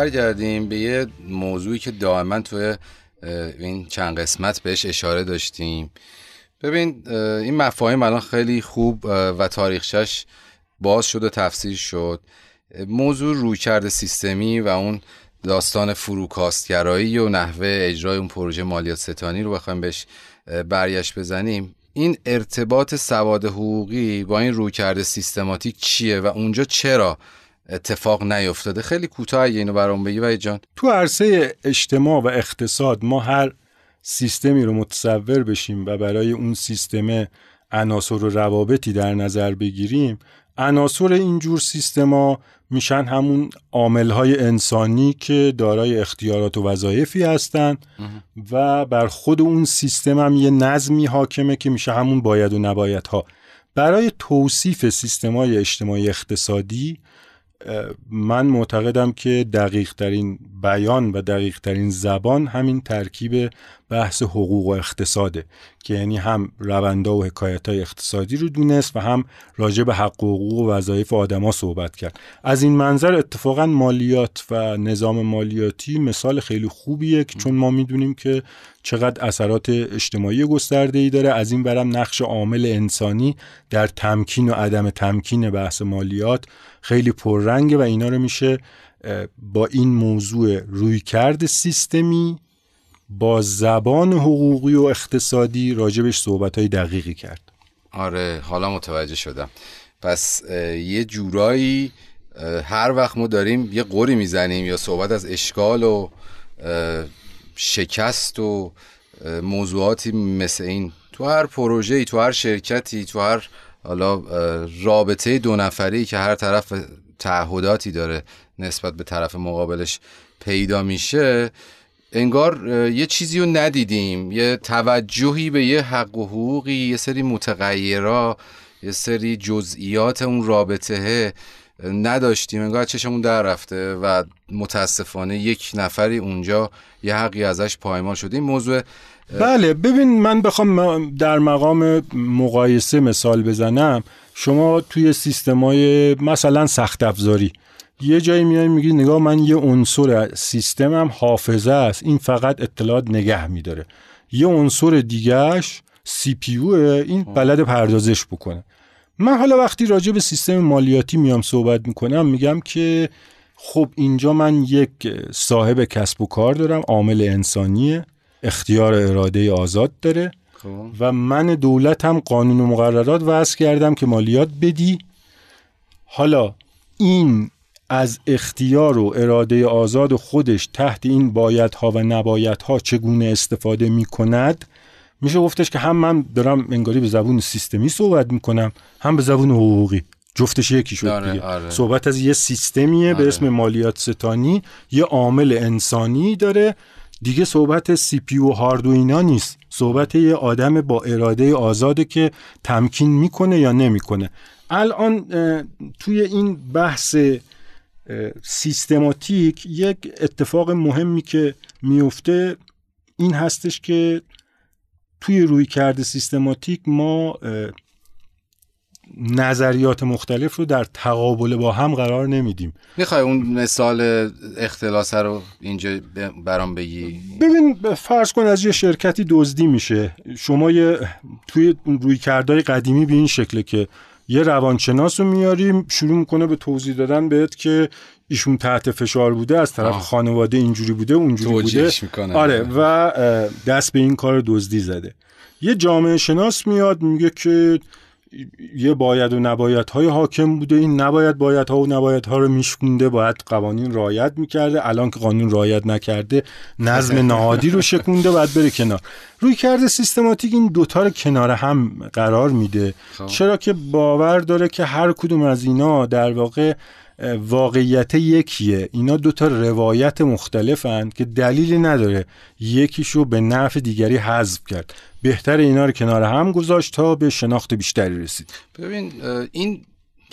برگردیم به یه موضوعی که دائما توی این چند قسمت بهش اشاره داشتیم. ببین این مفاهیم الان خیلی خوب و تاریخشش باز شد و تفسیر شد. موضوع رویکرد سیستمی و اون داستان فروکاستگرایی و نحوه اجرای اون پروژه مالیات ستانی رو بخوایم بهش برگشت بزنیم. این ارتباط سواد حقوقی با این رویکرد سیستماتیک چیه و اونجا چرا اتفاق نیفتاده. خیلی کوتاه اینو برام بگی و جان. تو عرصه اجتماع و اقتصاد ما هر سیستمی رو متصور بشیم و برای اون سیستم عناصر و روابطی در نظر بگیریم عناصر اینجور سیستما میشن همون عاملهای انسانی که دارای اختیارات و وظایفی هستند و بر خود اون سیستم هم یه نظمی حاکمه که میشه همون باید و نباید ها برای توصیف سیستمای اجتماعی اقتصادی من معتقدم که دقیق ترین بیان و دقیق ترین زبان همین ترکیب بحث حقوق و اقتصاده. که یعنی هم روندا و حکایت های اقتصادی رو دونست و هم راجع به حق و حقوق و وظایف آدما صحبت کرد. از این منظر اتفاقا مالیات و نظام مالیاتی مثال خیلی خوبیه که چون ما می‌دونیم که چقدر اثرات اجتماعی گسترده ای داره از این برم نقش عامل انسانی در تمکین و عدم تمکین بحث مالیات خیلی پررنگه و اینا رو میشه با این موضوع روی کرد سیستمی با زبان حقوقی و اقتصادی راجبش صحبت های دقیقی کرد. آره حالا متوجه شدم. پس یه جورایی هر وقت ما داریم یه قوری می‌زنیم یا صحبت از اشکال و شکست و موضوعاتی مثل این تو هر پروژه‌ای تو هر شرکتی تو هر حالا رابطه دو نفری که هر طرف تعهداتی داره نسبت به طرف مقابلش پیدا میشه انگار یه چیزی رو ندیدیم. یه توجهی به یه حق و حقوقی یه سری متغیرها یه سری جزئیات اون رابطه نداشتیم. انگار چشمون در رفته و متاسفانه یک نفری اونجا یه حقی ازش پایمال شده این موضوع بله ببین من بخوام در مقام مقایسه مثال بزنم. شما توی سیستمای مثلا سخت افزاری یه جایی میای میگی نگاه من یه عنصر سیستمم حافظه است این فقط اطلاعات نگه میداره. یه عنصر دیگهش سی پی این بلد پردازش بکنه. من حالا وقتی راجع به سیستم مالیاتی میام صحبت می‌کنم میگم که خب اینجا من یک صاحب کسب و کار دارم عامل انسانیه اختیار اراده آزاد داره. خب. و من دولت هم قانون و مقررات وضع کردم که مالیات بدی. حالا این از اختیار و اراده آزاد خودش تحت این بایدها و نبایدها چگونه استفاده می کند میشه گفتش که هم من دارم انگاری به زبون سیستمی صحبت می‌کنم هم به زبون حقوقی. جفتش یکی شد آره، دیگه. آره. صحبت از یه سیستمیه آره. به اسم مالیات ستانی. یه عامل انسانی داره. دیگه صحبت سی پی و هارد و اینا نیست. صحبت یه آدم با اراده آزاده که تمکین می‌کنه یا نمی‌کنه. الان توی این بحث سیستماتیک یک اتفاق مهمی که میفته این هستش که توی روی کرده سیستماتیک ما نظریات مختلف رو در تقابل با هم قرار نمیدیم. می‌خوای اون مثال اختلاس رو اینجا برام بگی؟ ببین فرض کن از یه شرکتی دزدی میشه. شما یه توی روی کردهای قدیمی به این شکله که یه روانشناس رو میاریم شروع می‌کنه به توضیح دادن بهت که ایشون تحت فشار بوده از طرف آه. خانواده اینجوری بوده اونجوری بوده. می‌کنه. آره و دست به این کار دزدی زده. یه جامعه شناس میاد میگه که یه باید و نباید های حاکم بوده. این نباید باید ها و نباید ها رو میشکونده. باید قوانین رایت می‌کرده. الان که قانون رایت نکرده نظم نهادی رو شکونده. باید بره کنار. روی کرده سیستماتیک این دوتا رو کنار هم قرار میده. خب. چرا که باور داره که هر کدوم از اینا در واقع واقعیت یکیه. اینا دوتا روایت مختلفن که دلیلی نداره. یکیشو به نفع دیگری حذف کرد. بهتر اینا رو کنار هم گذاشت تا به شناخت بیشتری رسید. ببین این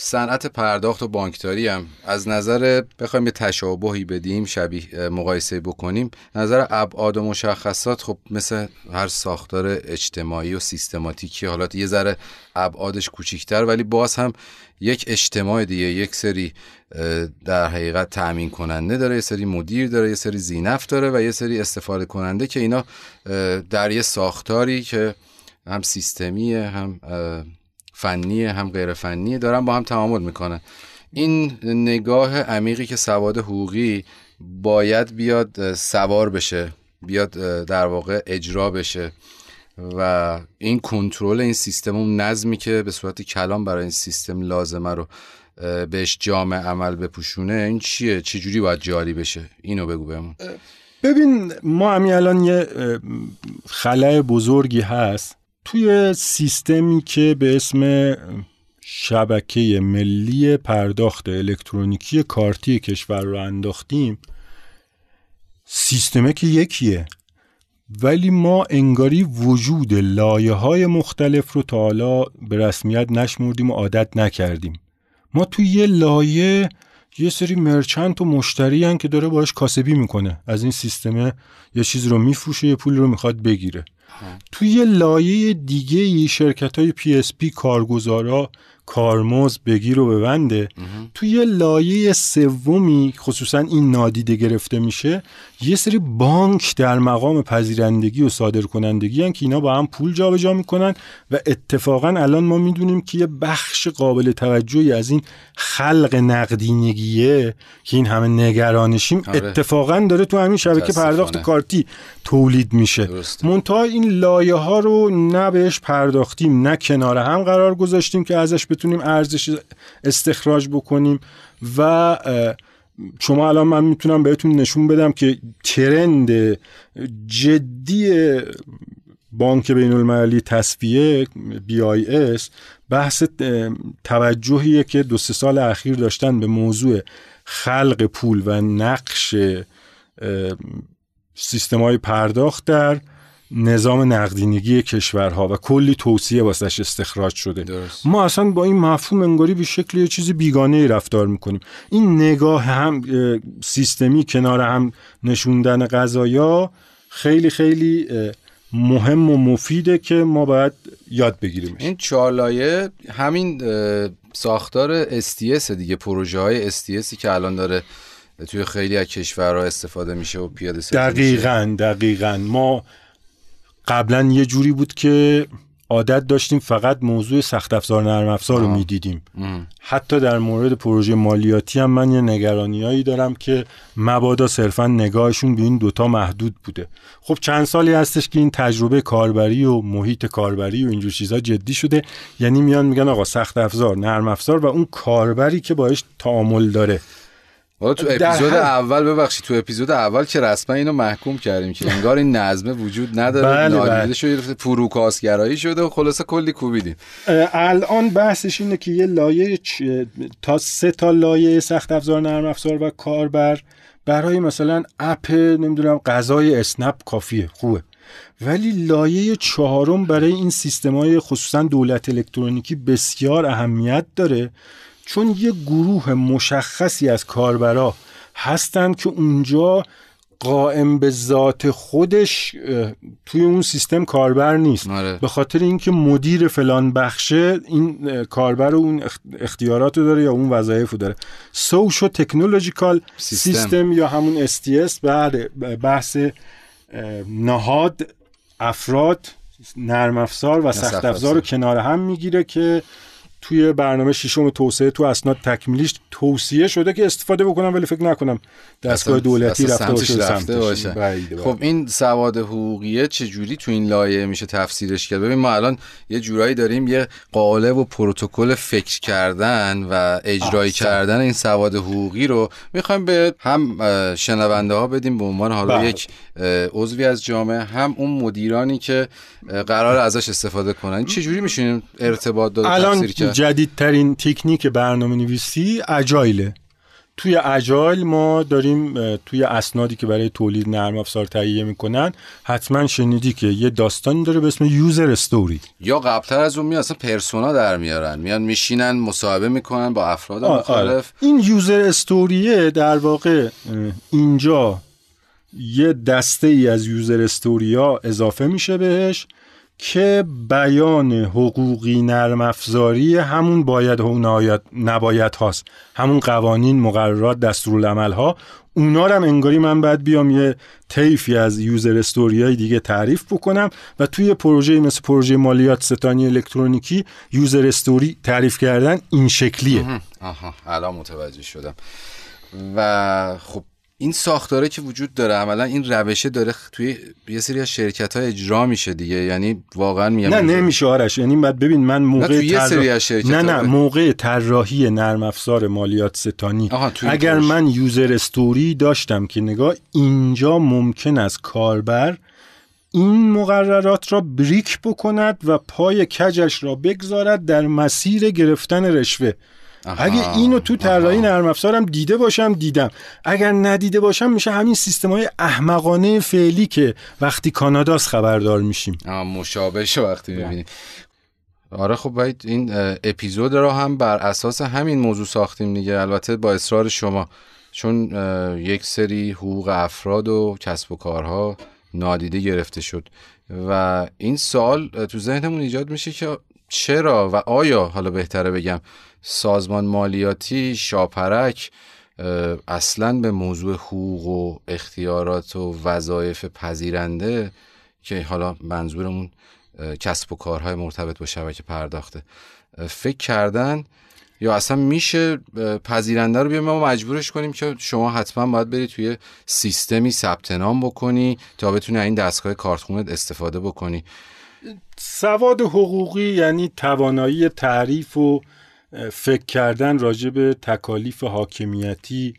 صنعت پرداخت و بانکداری هم. از نظر بخوایم به تشابهی بدیم شبیه مقایسه بکنیم نظر ابعاد و مشخصات خب مثل هر ساختار اجتماعی و سیستماتیکی حالات یه ذره ابعادش کوچیکتر ولی باز هم یک اجتماع دیگه یک سری در حقیقت تأمین کننده داره یه سری مدیر داره یه سری زینف داره و یه سری استفاده کننده که اینا در یه ساختاری که هم سیستمیه هم فنیه هم غیر فنیه دارن با هم تعامل می‌کنن. این نگاه عمیقی که سواد حقوقی باید بیاد سوار بشه بیاد در واقع اجرا بشه و این کنترل این سیستم اون نظمی که به صورت کلام برای این سیستم لازمه رو بهش جامع عمل بپوشونه این چیه؟ چجوری باید جاری بشه؟ اینو بگو بهمون. ببین ما همین الان یه خلای بزرگی هست. توی سیستمی که به اسم شبکه ملی پرداخت الکترونیکی کارتی کشور رو انداختیم سیستمه که یکیه. ولی ما انگاری وجود لایه های مختلف رو تا حالا به رسمیت نشمردیم و عادت نکردیم. ما توی یه لایه یه سری merchant و مشتری که داره باش کاسبی می‌کنه. از این سیستمه یه چیز رو میفروشه یه پول رو می‌خواد بگیره. توی یه لایه دیگه شرکت های PSP کارگزارا کارمزد بگیر و ببنده توی یه لایه سومی خصوصا این نادیده گرفته میشه یه سری بانک در مقام پذیرندگی و صادر کنندگی هن که اینا با هم پول جابجا می‌کنن و اتفاقا الان ما می‌دونیم که یه بخش قابل توجهی از این خلق نقدینگیه که این همه نگرانشیم آره. اتفاقا داره تو همین شبکه پرداخت کارتی تولید میشه. منتها این لایه ها رو نه بهش پرداختیم نه کنار هم قرار گذاشتیم که ازش بتونیم ارزش استخراج بکنیم و شما الان من می‌تونم بهتون نشون بدم که ترند جدی بانک بین المللی تصفیه اس بحث توجهیه که دو سه سال اخیر داشتن به موضوع خلق پول و نقش سیستم های پرداخت در نظام نقدینگی کشورها و کلی توصیه واسش استخراج شده. درست. ما اصلا با این مفهوم انگاری به شکل یه چیز بیگانه ای رفتار می‌کنیم. این نگاه هم سیستمی کنار هم نشوندن قضایا خیلی خیلی مهم و مفیده که ما باید یاد بگیریم این چالایه همین ساختار STS دیگه پروژه های STSی که الان داره توی خیلی از کشورها استفاده میشه و پیاده سازی دقیقا دقیقا. ما قبلا یه جوری بود که عادت داشتیم فقط موضوع سخت افزار نرم افزار رو می‌دیدیم. حتی در مورد پروژه مالیاتی هم من یه نگرانیایی دارم که مبادا صرفا نگاهشون به این دوتا محدود بوده. خب چند سالی هستش که این تجربه کاربری و محیط کاربری و اینجور چیزها جدی شده. یعنی میان میگن آقا سخت افزار نرم افزار و اون کاربری که باش تعامل داره. حالا تو اپیزود اول ببخشید تو اپیزود اول که رسما اینو محکوم کردیم که انگار این نظمه وجود نداره بله نادیده بله. شده فروکاسگرایی شده و خلاصه کلی کوبیدیم. الان بحثش اینه که یه لایه چ- تا سه تا لایه سخت افزار نرم افزار و کاربر برای مثلا اپ نمی‌دونم غذای اسنپ کافیه خوبه. ولی لایه چهارم برای این سیستم های خصوصا دولت الکترونیکی بسیار اهمیت داره. چون یه گروه مشخصی از کاربرا هستن که اونجا قائم به ذات خودش توی اون سیستم کاربر نیست آره. به خاطر اینکه مدیر فلان بخشه این کاربر اون اخ- اختیارات رو داره یا اون وظایف رو داره سوشو تکنولوژیکال سیستم. سیستم یا همون STS بعد بحث نهاد افراد نرم افزار و سخت افزار رو کنار هم می‌گیره که توی برنامه ششم توسعه تو اسناد تکمیلیش توصیه شده که استفاده بکنم ولی فکر نکنم دستگاه دولتی رفته باشه رفته. باشه. بعیده. خب این سواد حقوقیه چجوری تو این لایه میشه تفسیرش کرد ببین ما الان یه جورایی داریم یه قالب و پروتکل فکر کردن و اجرایی. کردن این سواد حقوقی رو می‌خوایم به هم شنونده ها بدیم به عنوان حالا بله. یک عضوی از جامعه هم اون مدیرانی که قرار ازش استفاده کنن چجوری میشین ارتباط داد الان تفسیر جدیدترین تکنیک برنامه نویسی اجایله. توی agile ما داریم توی اسنادی که برای تولید نرم افزار تهیه می‌کنن حتما شنیدی که یه داستانی داره به اسم یوزر استوری یا قبلتر از اون میان اصلا persona در میارن. میان میشینن مصاحبه می‌کنن با افراد مختلف. این user story ه در واقع اینجا یه دسته ای از user story ا اضافه میشه بهش. که بیان حقوقی نرم افزاری همون باید و نباید, هاست. همون قوانین مقررات دستورالعمل ها اونا رو هم انگاری من باید بیام یه طیفی از یوزر استوری های دیگه تعریف بکنم و توی پروژه مثل پروژه مالیات ستانی الکترونیکی یوزر استوری تعریف کردن این شکلیه. آها الان متوجه شدم. و خب این ساختاره که وجود داره عملا این روشه داره توی یه سری از شرکت ها اجرا میشه دیگه. یعنی واقعا میگم نه نمیشه آرش. یعنی بعد ببین من موقع توی یه طراح- سری از نه نه. موقع طراحی نرم افزار مالیات ستانی. اگر. من یوزر استوری داشتم که نگاه اینجا ممکن است کاربر این مقررات را بریک بکند و پای کجش را بگذارد در مسیر گرفتن رشوه. آها، اگه اینو تو طراحی. نرم افزارم دیده باشم دیدم. اگر ندیده باشم میشه همین سیستم های احمقانه فعلی که وقتی کاناداست خبردار میشیم. مشابهش وقتی می‌بینیم آره خب باید این اپیزود رو هم بر اساس همین موضوع ساختیم دیگه. البته با اصرار شما. چون یک سری حقوق افراد و کسب و کارها نادیده گرفته شد. و این سال اه، تو ذهنمون ایجاد میشه که چرا و آیا حالا بهتره بگم سازمان مالیاتی شاپرک اصلا به موضوع حقوق و اختیارات و وظایف پذیرنده که حالا منظورمون کسب و کارهای مرتبط با شبکه پرداخته فکر کردن؟ یا اصلا میشه پذیرنده رو بیایم ما مجبورش کنیم که شما حتما باید بری توی سیستمی ثبت نام بکنی تا بتونی این دستگاه کارتخونت استفاده بکنی. سواد حقوقی یعنی توانایی تعریف و فکر کردن راجع به تکالیف حاکمیتی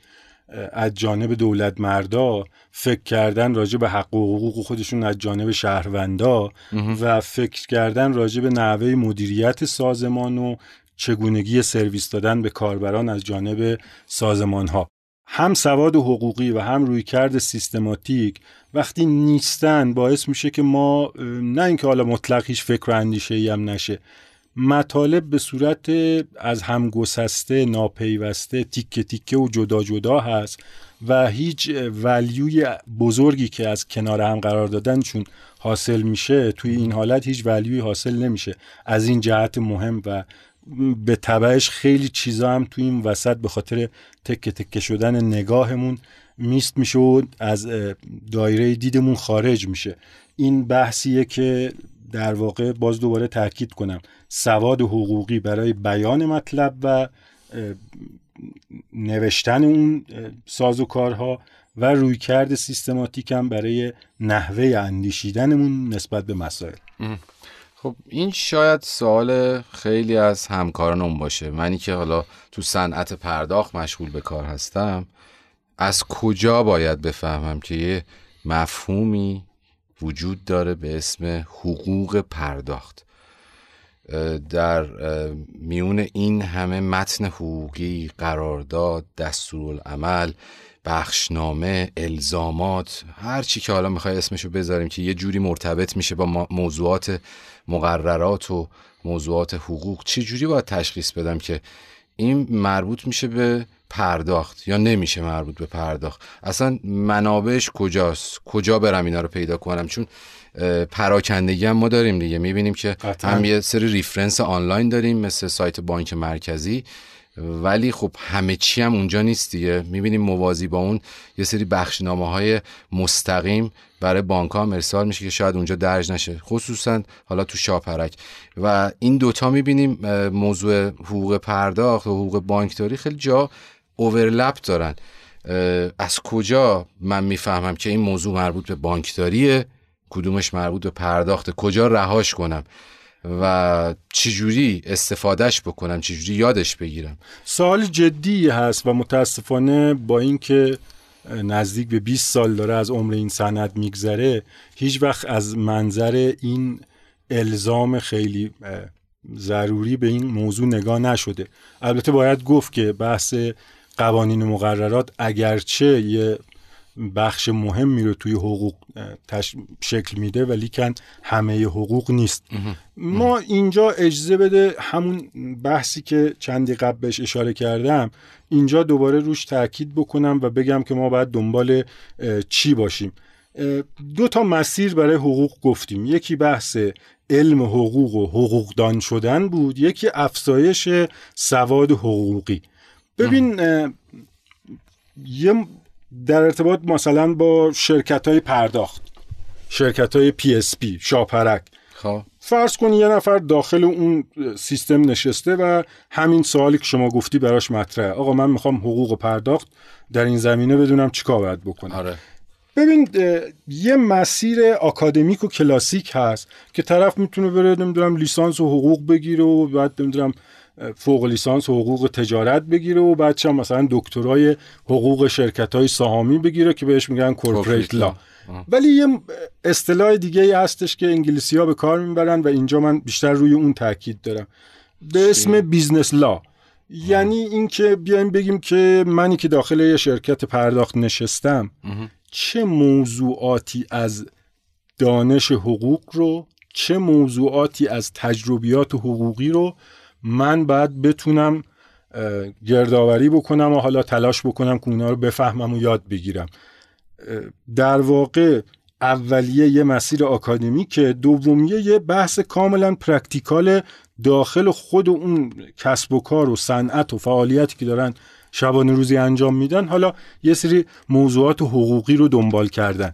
از جانب دولت مردا فکر کردن راجع به حق و حقوق خودشون از جانب شهروندا و فکر کردن راجع به نحوه مدیریت سازمان و چگونگی سرویس دادن به کاربران از جانب سازمان ها هم سواد حقوقی و هم رویکرد سیستماتیک وقتی نیستن باعث میشه که ما نه اینکه حالا مطلق هیچ فکر و اندیشه ای هم نشه مطالب به صورت از هم گسسته ناپیوسته تیکه تیکه و جدا جدا هست و هیچ ولیوی بزرگی که از کنار هم قرار دادنشون حاصل میشه توی این حالت هیچ ولیوی حاصل نمیشه. از این جهت مهم و به تبعش خیلی چیزا هم توی این وسط به خاطر تکه تکه شدن نگاهمون میست میشه و از دایره دیدمون خارج میشه. این بحثیه که در واقع باز دوباره تاکید کنم. سواد حقوقی برای بیان مطلب و نوشتن اون ساز و کارها و رویکرد سیستماتیک هم برای نحوه اندیشیدنمون نسبت به مسائل. خب این شاید سوال خیلی از همکارانم باشه. منی که حالا تو صنعت پرداخت مشغول به کار هستم از کجا باید بفهمم که یه مفهومی وجود داره به اسم حقوق پرداخت؟ در میون این همه متن حقوقی قرارداد دستورالعمل بخشنامه الزامات هر چی که حالا می‌خوای اسمشو بذاریم که یه جوری مرتبط میشه با موضوعات مقررات و موضوعات حقوق چه جوری باید تشخیص بدم که این مربوط میشه به پرداخت یا نمیشه مربوط به پرداخت؟ اصلا منابعش کجاست؟ کجا برم اینا رو پیدا کنم؟ چون پراکندگی هم ما داریم دیگه. می‌بینیم که هم یه سری reference آنلاین داریم مثل سایت بانک مرکزی. ولی خب همه چی هم اونجا نیست دیگه. می‌بینیم موازی با اون یه سری بخشنامه های مستقیم برای بانک ها ارسال میشه که شاید اونجا درج نشه. خصوصا حالا تو شاپرک. و این دوتا می‌بینیم موضوع حقوق پرداخت و حقوق بانکداری خیلی جا overlap دارن. از کجا من می‌فهمم که این موضوع مربوط به بانکداریه کدومش مربوط به پرداخت؟ کجا رهاش کنم؟ و چجوری استفادهش بکنم چجوری یادش بگیرم؟ سوال جدی هست و متاسفانه با اینکه نزدیک به 20 سال داره از عمر این سند میگذره هیچ وقت از منظر این الزام خیلی ضروری به این موضوع نگاه نشده. البته باید گفت که بحث قوانین و مقررات اگرچه یه بخش مهمی رو توی حقوق تش... شکل میده ولی کن همه حقوق نیست. ما اینجا اجازه بده همون بحثی که چندی قبل بهش اشاره کردم اینجا دوباره روش تاکید بکنم و بگم که ما باید دنبال چی باشیم. دو تا مسیر برای حقوق گفتیم. یکی بحث علم حقوق و حقوقدان شدن بود یکی افزایش سواد حقوقی. ببین یه در ارتباط مثلا با شرکت های پرداخت شرکت های PSP شاپرک خب. فرض کن یه نفر داخل اون سیستم نشسته و همین سوالی که شما گفتی براش مطرحه. آقا من می‌خوام حقوق پرداخت در این زمینه بدونم چیکار باید بکنم. آره. ببین یه مسیر آکادمیک و کلاسیک هست که طرف می‌تونه بره نمی‌دونم لیسانس و حقوق بگیره و بعد نمی‌دونم فوق لیسانس حقوق تجارت بگیره و بعد هم مثلا دکترای حقوق شرکت های سهامی بگیره که بهش میگن corporate law ولی یه اصطلاح دیگه ای هستش که انگلیسی ها به کار می‌برن و اینجا من بیشتر روی اون تاکید دارم. به اسم business law یعنی اینکه بیایم بگیم که منی که داخل یه شرکت پرداخت نشستم چه موضوعاتی از دانش حقوق رو چه موضوعاتی از تجربیات حقوقی رو من باید بتونم گردآوری بکنم و حالا تلاش بکنم که اونا رو بفهمم و یاد بگیرم. در واقع اولیه یه مسیر که دومیه یه بحث کاملا پرکتیکال داخل خود اون کسب و کار و صنعت و فعالیتی که دارن شبانه روزی انجام میدن حالا یه سری موضوعات حقوقی رو دنبال کردن.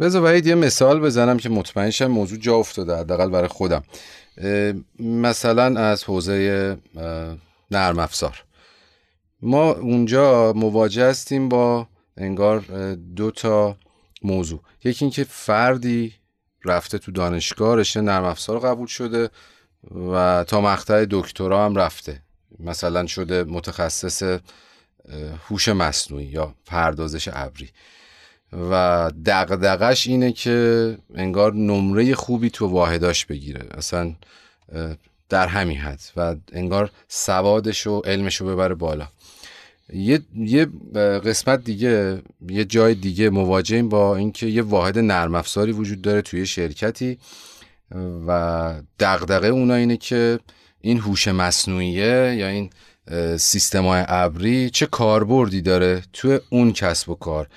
بذار وحید یه مثال بزنم که مطمئنشم موضوع جا افتاده حداقل برای خودم. مثلا از حوزه نرم افزار. ما اونجا مواجه هستیم با انگار دو تا موضوع. یکی اینکه فردی رفته تو دانشگاه رشته نرم افزار قبول شده و تا مقطع دکترا هم رفته. مثلا شده متخصص هوش مصنوعی یا پردازش ابری. و دقدقش اینه که انگار نمره خوبی تو واحداش بگیره. اصلا در همین حد و انگار سوادش و علمش رو ببره بالا. یه, یه قسمت دیگه یه جای دیگه مواجهیم با اینکه یه واحد نرم افزاری وجود داره توی شرکتی و دغدغه اونا اینه که این هوش مصنوعیه یا این سیستم های ابری چه کاربردی داره توی اون کسب و کار.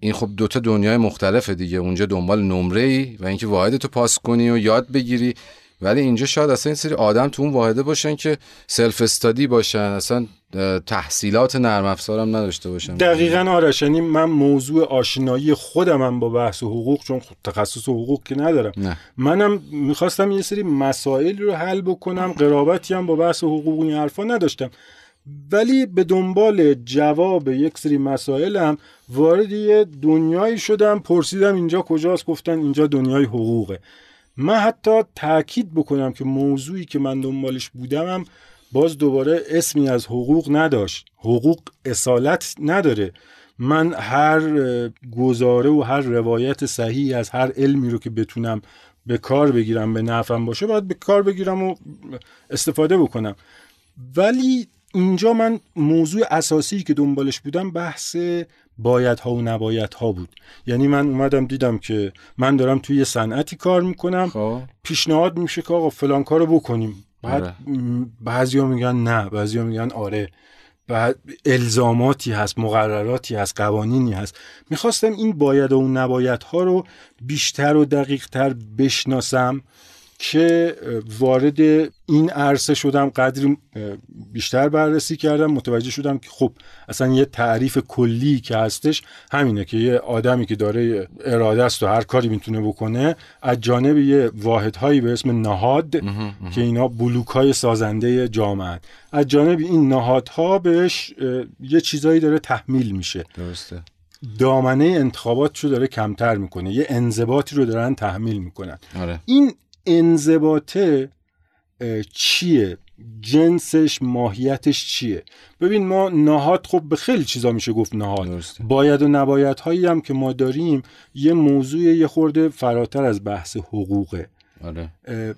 این خب دوتا دنیای مختلفه دیگه. اونجا دنبال نمره ای و اینکه واحدتو پاس کنی و یاد بگیری. ولی اینجا شاید اصلا این سری آدم تو اون واحده باشن که self-study باشن. اصلا تحصیلات نرم افزارم نداشته باشن. دقیقا آرش یعنی من موضوع آشنایی خودم هم با بحث حقوق چون خب تخصص حقوق که ندارم. نه. منم می‌خواستم یه سری مسائل رو حل بکنم. قرابتی هم با بحث حقوق این حرفا نداشتم. ولی به دنبال جواب یک سری مسائل هم وارد یه دنیایی شدم پرسیدم اینجا کجاست گفتن اینجا دنیای حقوقه. من حتی تاکید بکنم که موضوعی که من دنبالش بودمم باز دوباره اسمی از حقوق نداشت. حقوق اصالت نداره. من هر گزاره و هر روایت صحیح از هر علمی رو که بتونم به کار بگیرم به نفعم باشه باید به کار بگیرم و استفاده بکنم. ولی اینجا من موضوع اساسی که دنبالش بودم بحث باید ها و نباید ها بود. یعنی من اومدم دیدم که من دارم توی یه صنعتی کار می‌کنم. خب. پیشنهاد میشه که آقا فلان کارو بکنیم. بعد آره. بعضیا میگن نه بعضیا میگن آره. بعد الزاماتی هست مقرراتی هست قوانینی هست. می‌خواستم این باید و نباید ها رو بیشتر و دقیق تر بشناسم. که وارد این عرصه شدم قدری بیشتر بررسی کردم متوجه شدم که خب اصلا یه تعریف کلی که هستش همینه که یه آدمی که داره اراده است و هر کاری می‌تونه بکنه از جانب یه واحدهایی به اسم نهاد که اینا بلوک های سازنده جامعه از جانب این نهادها بهش یه چیزایی داره تحمیل میشه. درسته. دامنه انتخابات رو داره کمتر می‌کنه یه انضباطی رو دارن تحمیل می‌کنن. آره. این انضباطه چیه؟ جنسش ماهیتش چیه؟ ببین ما نهاد خب به خیلی چیزا میشه گفت نهاد. درسته. باید و نباید هایی هم که ما داریم یه موضوع یه خورده فراتر از بحث حقوقه. آره.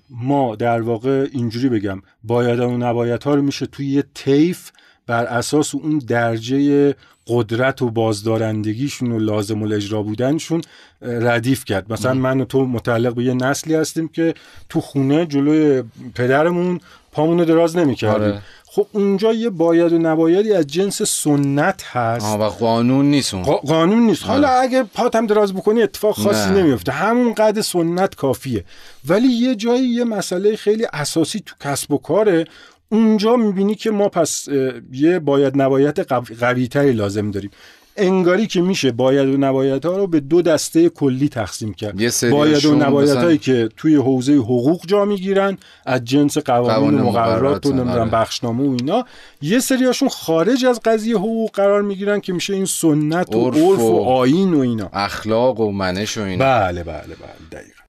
ما در واقع اینجوری بگم باید و نباید ها رو میشه توی یه طیف بر اساس اون درجه قدرت و بازدارندگیشون و لازم الاجرا بودنشون ردیف کرد. مثلا من و تو متعلق به یه نسلی هستیم که تو خونه جلوی پدرمون پامونو دراز نمی‌کردیم. آره. خب اونجا یه باید و نبایدی از جنس سنت هست. و قانون نیست اون. قا- قانون نیست. حالا اگه پاتم دراز بکنی اتفاق خاصی نه. نمیفته همون قد سنت کافیه. ولی یه جایی یه مسئله خیلی اساسی تو کسب و کاره. اونجا می‌بینی که ما پس یه باید نباید قوی تری لازم داریم. انگاری که میشه باید و نباید ها رو به دو دسته کلی تقسیم کرد. باید و مثلا- هایی که توی حوزه حقوق جا می‌گیرن از جنس قوانین و مقررات و نمی‌دونم آره. بخشنامه و اینا یه سریاشون خارج از قضیه حقوق قرار می‌گیرن که میشه این سنت و عرف عرف و و- آیین و اینا. اخلاق و منش و اینا. بله بله بله دقیقا.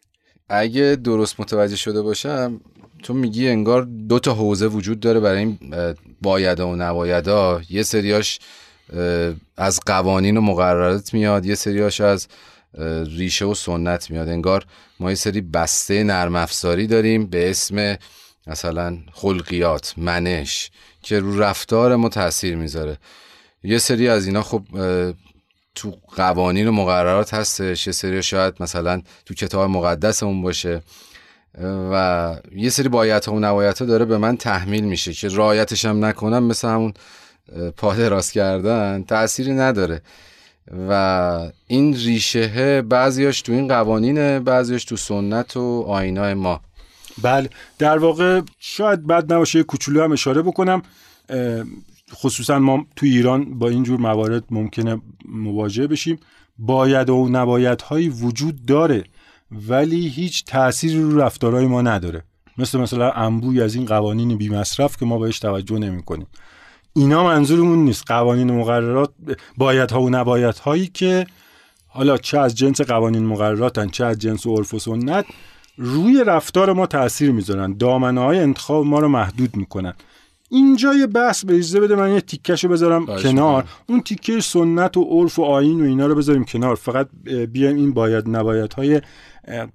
اگه درست متوجه شده باشم تو میگی انگار دو تا حوزه وجود داره برای این باید و نبایدا. یه سریاش از قوانین و مقررات میاد یه سریاش از ریشه و سنت میاد. انگار ما یه سری بسته نرم افزاری داریم به اسم مثلا خلقیات منش که رو رفتار ما تاثیر می‌ذاره. یه سری از اینا خب تو قوانین و مقررات هستش. یه سری شاید مثلا تو کتاب مقدسمون باشه. و یه سری بایت ها و نبایت ها داره به من تحمیل میشه که رایتش هم نکنم مثل همون اه، پا دراز کردن تأثیری نداره. و این ریشه بعضیاش تو این قوانینه بعضیاش تو سنت و آینای ما. بله. در واقع شاید بد نباشه یه کوچولو هم اشاره بکنم. خصوصا ما تو ایران با اینجور موارد ممکنه مواجه بشیم. باید و نباید هایی وجود داره. ولی هیچ تأثیری رو رفتارهای ما نداره. مثل مثلا انبوی از این قوانین بی مصرف که ما بهش توجه نمی کنیم اینا منظورمون نیست. قوانین مقررات باید ها و نباید هایی که حالا چه از جنس قوانین مقرراتن چه از جنس عرف و سنت روی رفتار ما تاثیر می‌ذارن. دامنه های انتخاب ما رو محدود می‌کنن. اینجا یه بحث به اجازه بده من یه تیکشو بذارم کنار. اون تیکه سنت و عرف و آین و اینا رو بذاریم کنار. فقط بیایم این باید نباید های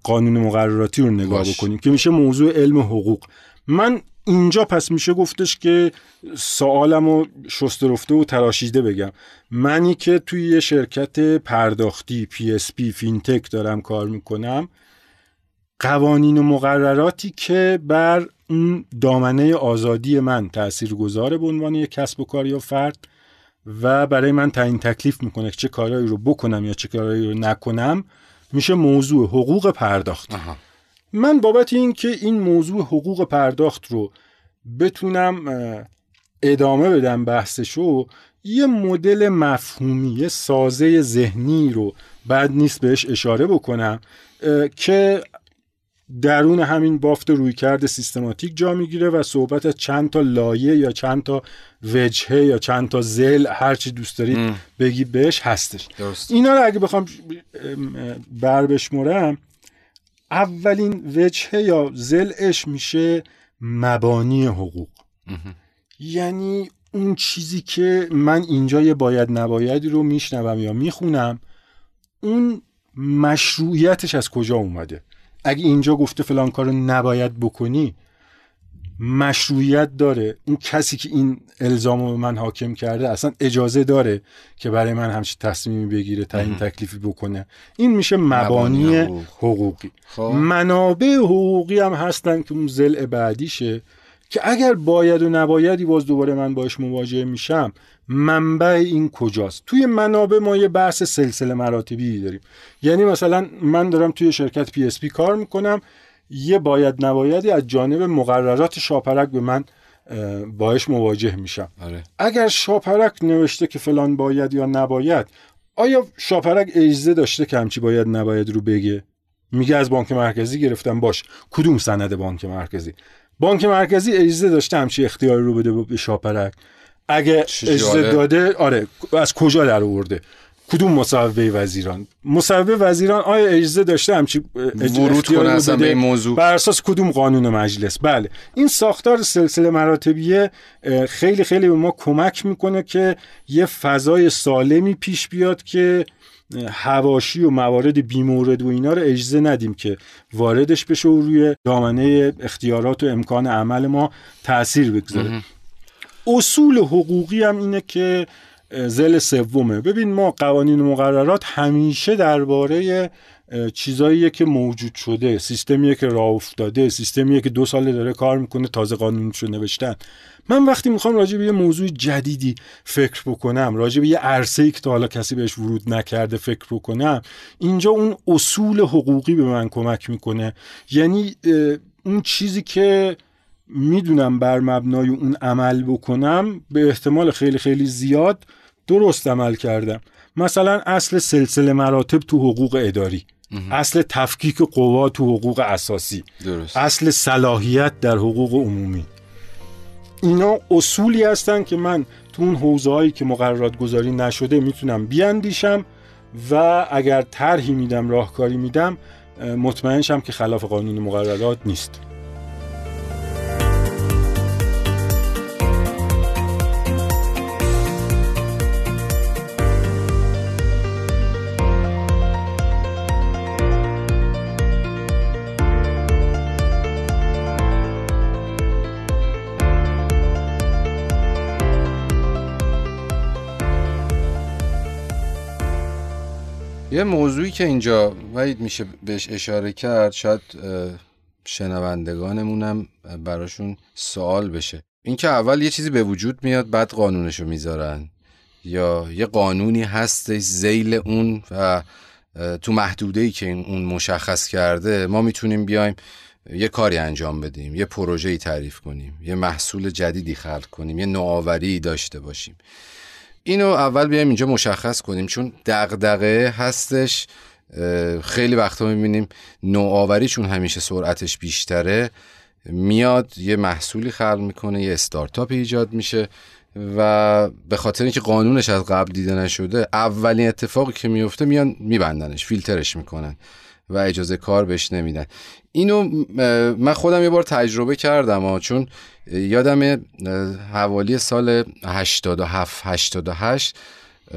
قانون مقرراتی رو نگاه باش. بکنیم که میشه موضوع علم حقوق. من اینجا پس میشه گفتش که سوالم رو شسته رفته و تراشیده بگم. منی که توی یه شرکت پرداختی PSP فینتک دارم کار می‌کنم قوانین و مقرراتی که بر اون دامنه آزادی من تأثیر گذاره به عنوان یک کسب و کار یا فرد و برای من تعیین تکلیف می‌کنه چه کارهایی رو بکنم یا چه کارهایی رو نکنم. میشه موضوع حقوق پرداخت. من بابت این که این موضوع حقوق پرداخت رو بتونم ادامه بدم بحثشو یه مدل مفهومی یه سازه ذهنی رو بعد نیست بهش اشاره بکنم که درون همین بافت رویکرد سیستماتیک جا می‌گیره و صحبت از چند تا لایه یا چند تا وجهه یا چند تا زل هر چی دوست دارید بگی بهش هستش. درست. اینا رو اگه بخوام بر بشمرم اولین وجهه یا زلش میشه مبانی حقوق. یعنی اون چیزی که من اینجا یه باید نبایدی رو میشنوم یا می‌خونم اون مشروعیتش از کجا اومده؟ اگه اینجا گفته فلان کارو نباید بکنی مشروعیت داره. اون کسی که این الزامو به من حاکم کرده اصلا اجازه داره که برای من همچین تصمیمی بگیره تعیین تکلیفی بکنه. این میشه مبانی, حقوقی. خب. منابع حقوقی هم هستن که اون ضلع بعدیشه که اگر باید و نبایدی باز دوباره من باش مواجه میشم. منبع این کجاست؟ توی منابع ما یه بحث سلسله مراتبی داریم. یعنی مثلا من دارم توی شرکت PSP کار می‌کنم یه باید نبایدی از جانب مقررات شاپرک به من باش مواجه میشم. آره. اگر شاپرک نوشته که فلان باید یا نباید آیا شاپرک اجازه داشته که همچی باید نباید رو بگه؟ میگه از بانک مرکزی گرفتم باش. کدوم سند بانک مرکزی؟ بانک مرکزی اجازه داشته همچی اختیاری رو بده به شاپرک؟ اگه اجازه داده آره از کجا در آورده؟ کدوم مصوبه وزیران؟ مصوبه وزیران آیا اجازه داشته همچی ورود کنه اصلا به این موضوع؟ بر اساس کدوم قانون مجلس؟ بله. این ساختار سلسله مراتبیه خیلی خیلی به ما کمک می‌کنه که یه فضای سالمی پیش بیاد که هواشی و موارد بیمورد و اینا رو اجازه ندیم که واردش بشه و روی دامنه اختیارات و امکان عمل ما تاثیر بگذاره. اصول حقوقی هم اینه که زل سومه. ببین ما قوانین مقررات همیشه درباره چیزاییه که موجود شده. سیستمیه که راه افتاده. سیستمیه که دو ساله داره کار می‌کنه تازه قانونشو نوشتن. من وقتی می‌خوام راجع به یه موضوع جدیدی فکر بکنم راجع به یه عرصه که تا حالا کسی بهش ورود نکرده فکر بکنم اینجا اون اصول حقوقی به من کمک می‌کنه. یعنی اون چیزی که می‌دونم بر مبنای اون عمل بکنم به احتمال خیلی خیلی زیاد درست عمل کردم. مثلا اصل سلسله مراتب تو حقوق اداری. اصل تفکیک قوا تو حقوق اساسی. درست. اصل صلاحیت در حقوق عمومی. اینا اصولی هستن که من تو اون حوزه هایی که مقررات گذاری نشده می‌تونم بیاندیشم و اگر طرحی میدم راهکاری میدم مطمئنشم که خلاف قانون مقررات نیست. یه موضوعی که اینجا وید میشه بهش اشاره کرد شاید شنوندگانمونم براشون سوال بشه. اینکه اول یه چیزی به وجود میاد بعد قانونشو می‌ذارن. یا یه قانونی هستش زیل اون و تو محدوده ای که اون مشخص کرده ما می‌تونیم بیایم یه کاری انجام بدیم یه پروژه‌ای تعریف کنیم یه محصول جدیدی خلق کنیم یه نوآوری داشته باشیم. اینو اول بیایم اینجا مشخص کنیم چون دغدغه هستش. خیلی وقتا می‌بینیم نوآوری چون همیشه سرعتش بیشتره. میاد یه محصولی خلق می‌کنه یه استارتاپ ایجاد میشه و به خاطر اینکه قانونش از قبل دیده نشده اولین اتفاقی که میفته میان میبندنش فیلترش می‌کنن و اجازه کار بهش نمیدن. اینو من خودم یه بار تجربه کردم چون یادم حوالی سال 87 88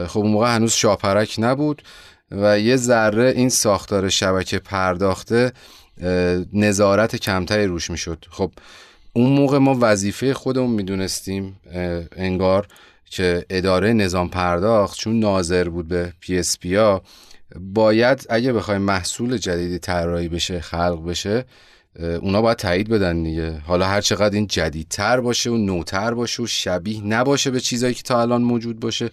خب اون موقع هنوز شاپرک نبود و یه ذره این ساختار شبکه پرداخته، نظارت کمتری روش می‌شد. خب اون موقع ما وظیفه خودمون می‌دونستیم انگار که اداره نظام پرداخت چون ناظر بود به PSP ها باید اگه بخوایم محصول جدیدی طراحی بشه خلق بشه اونا باید تایید بدن دیگه. حالا هر چقدر این جدیدتر باشه و نوتر باشه و شبیه نباشه به چیزایی که تا الان موجود باشه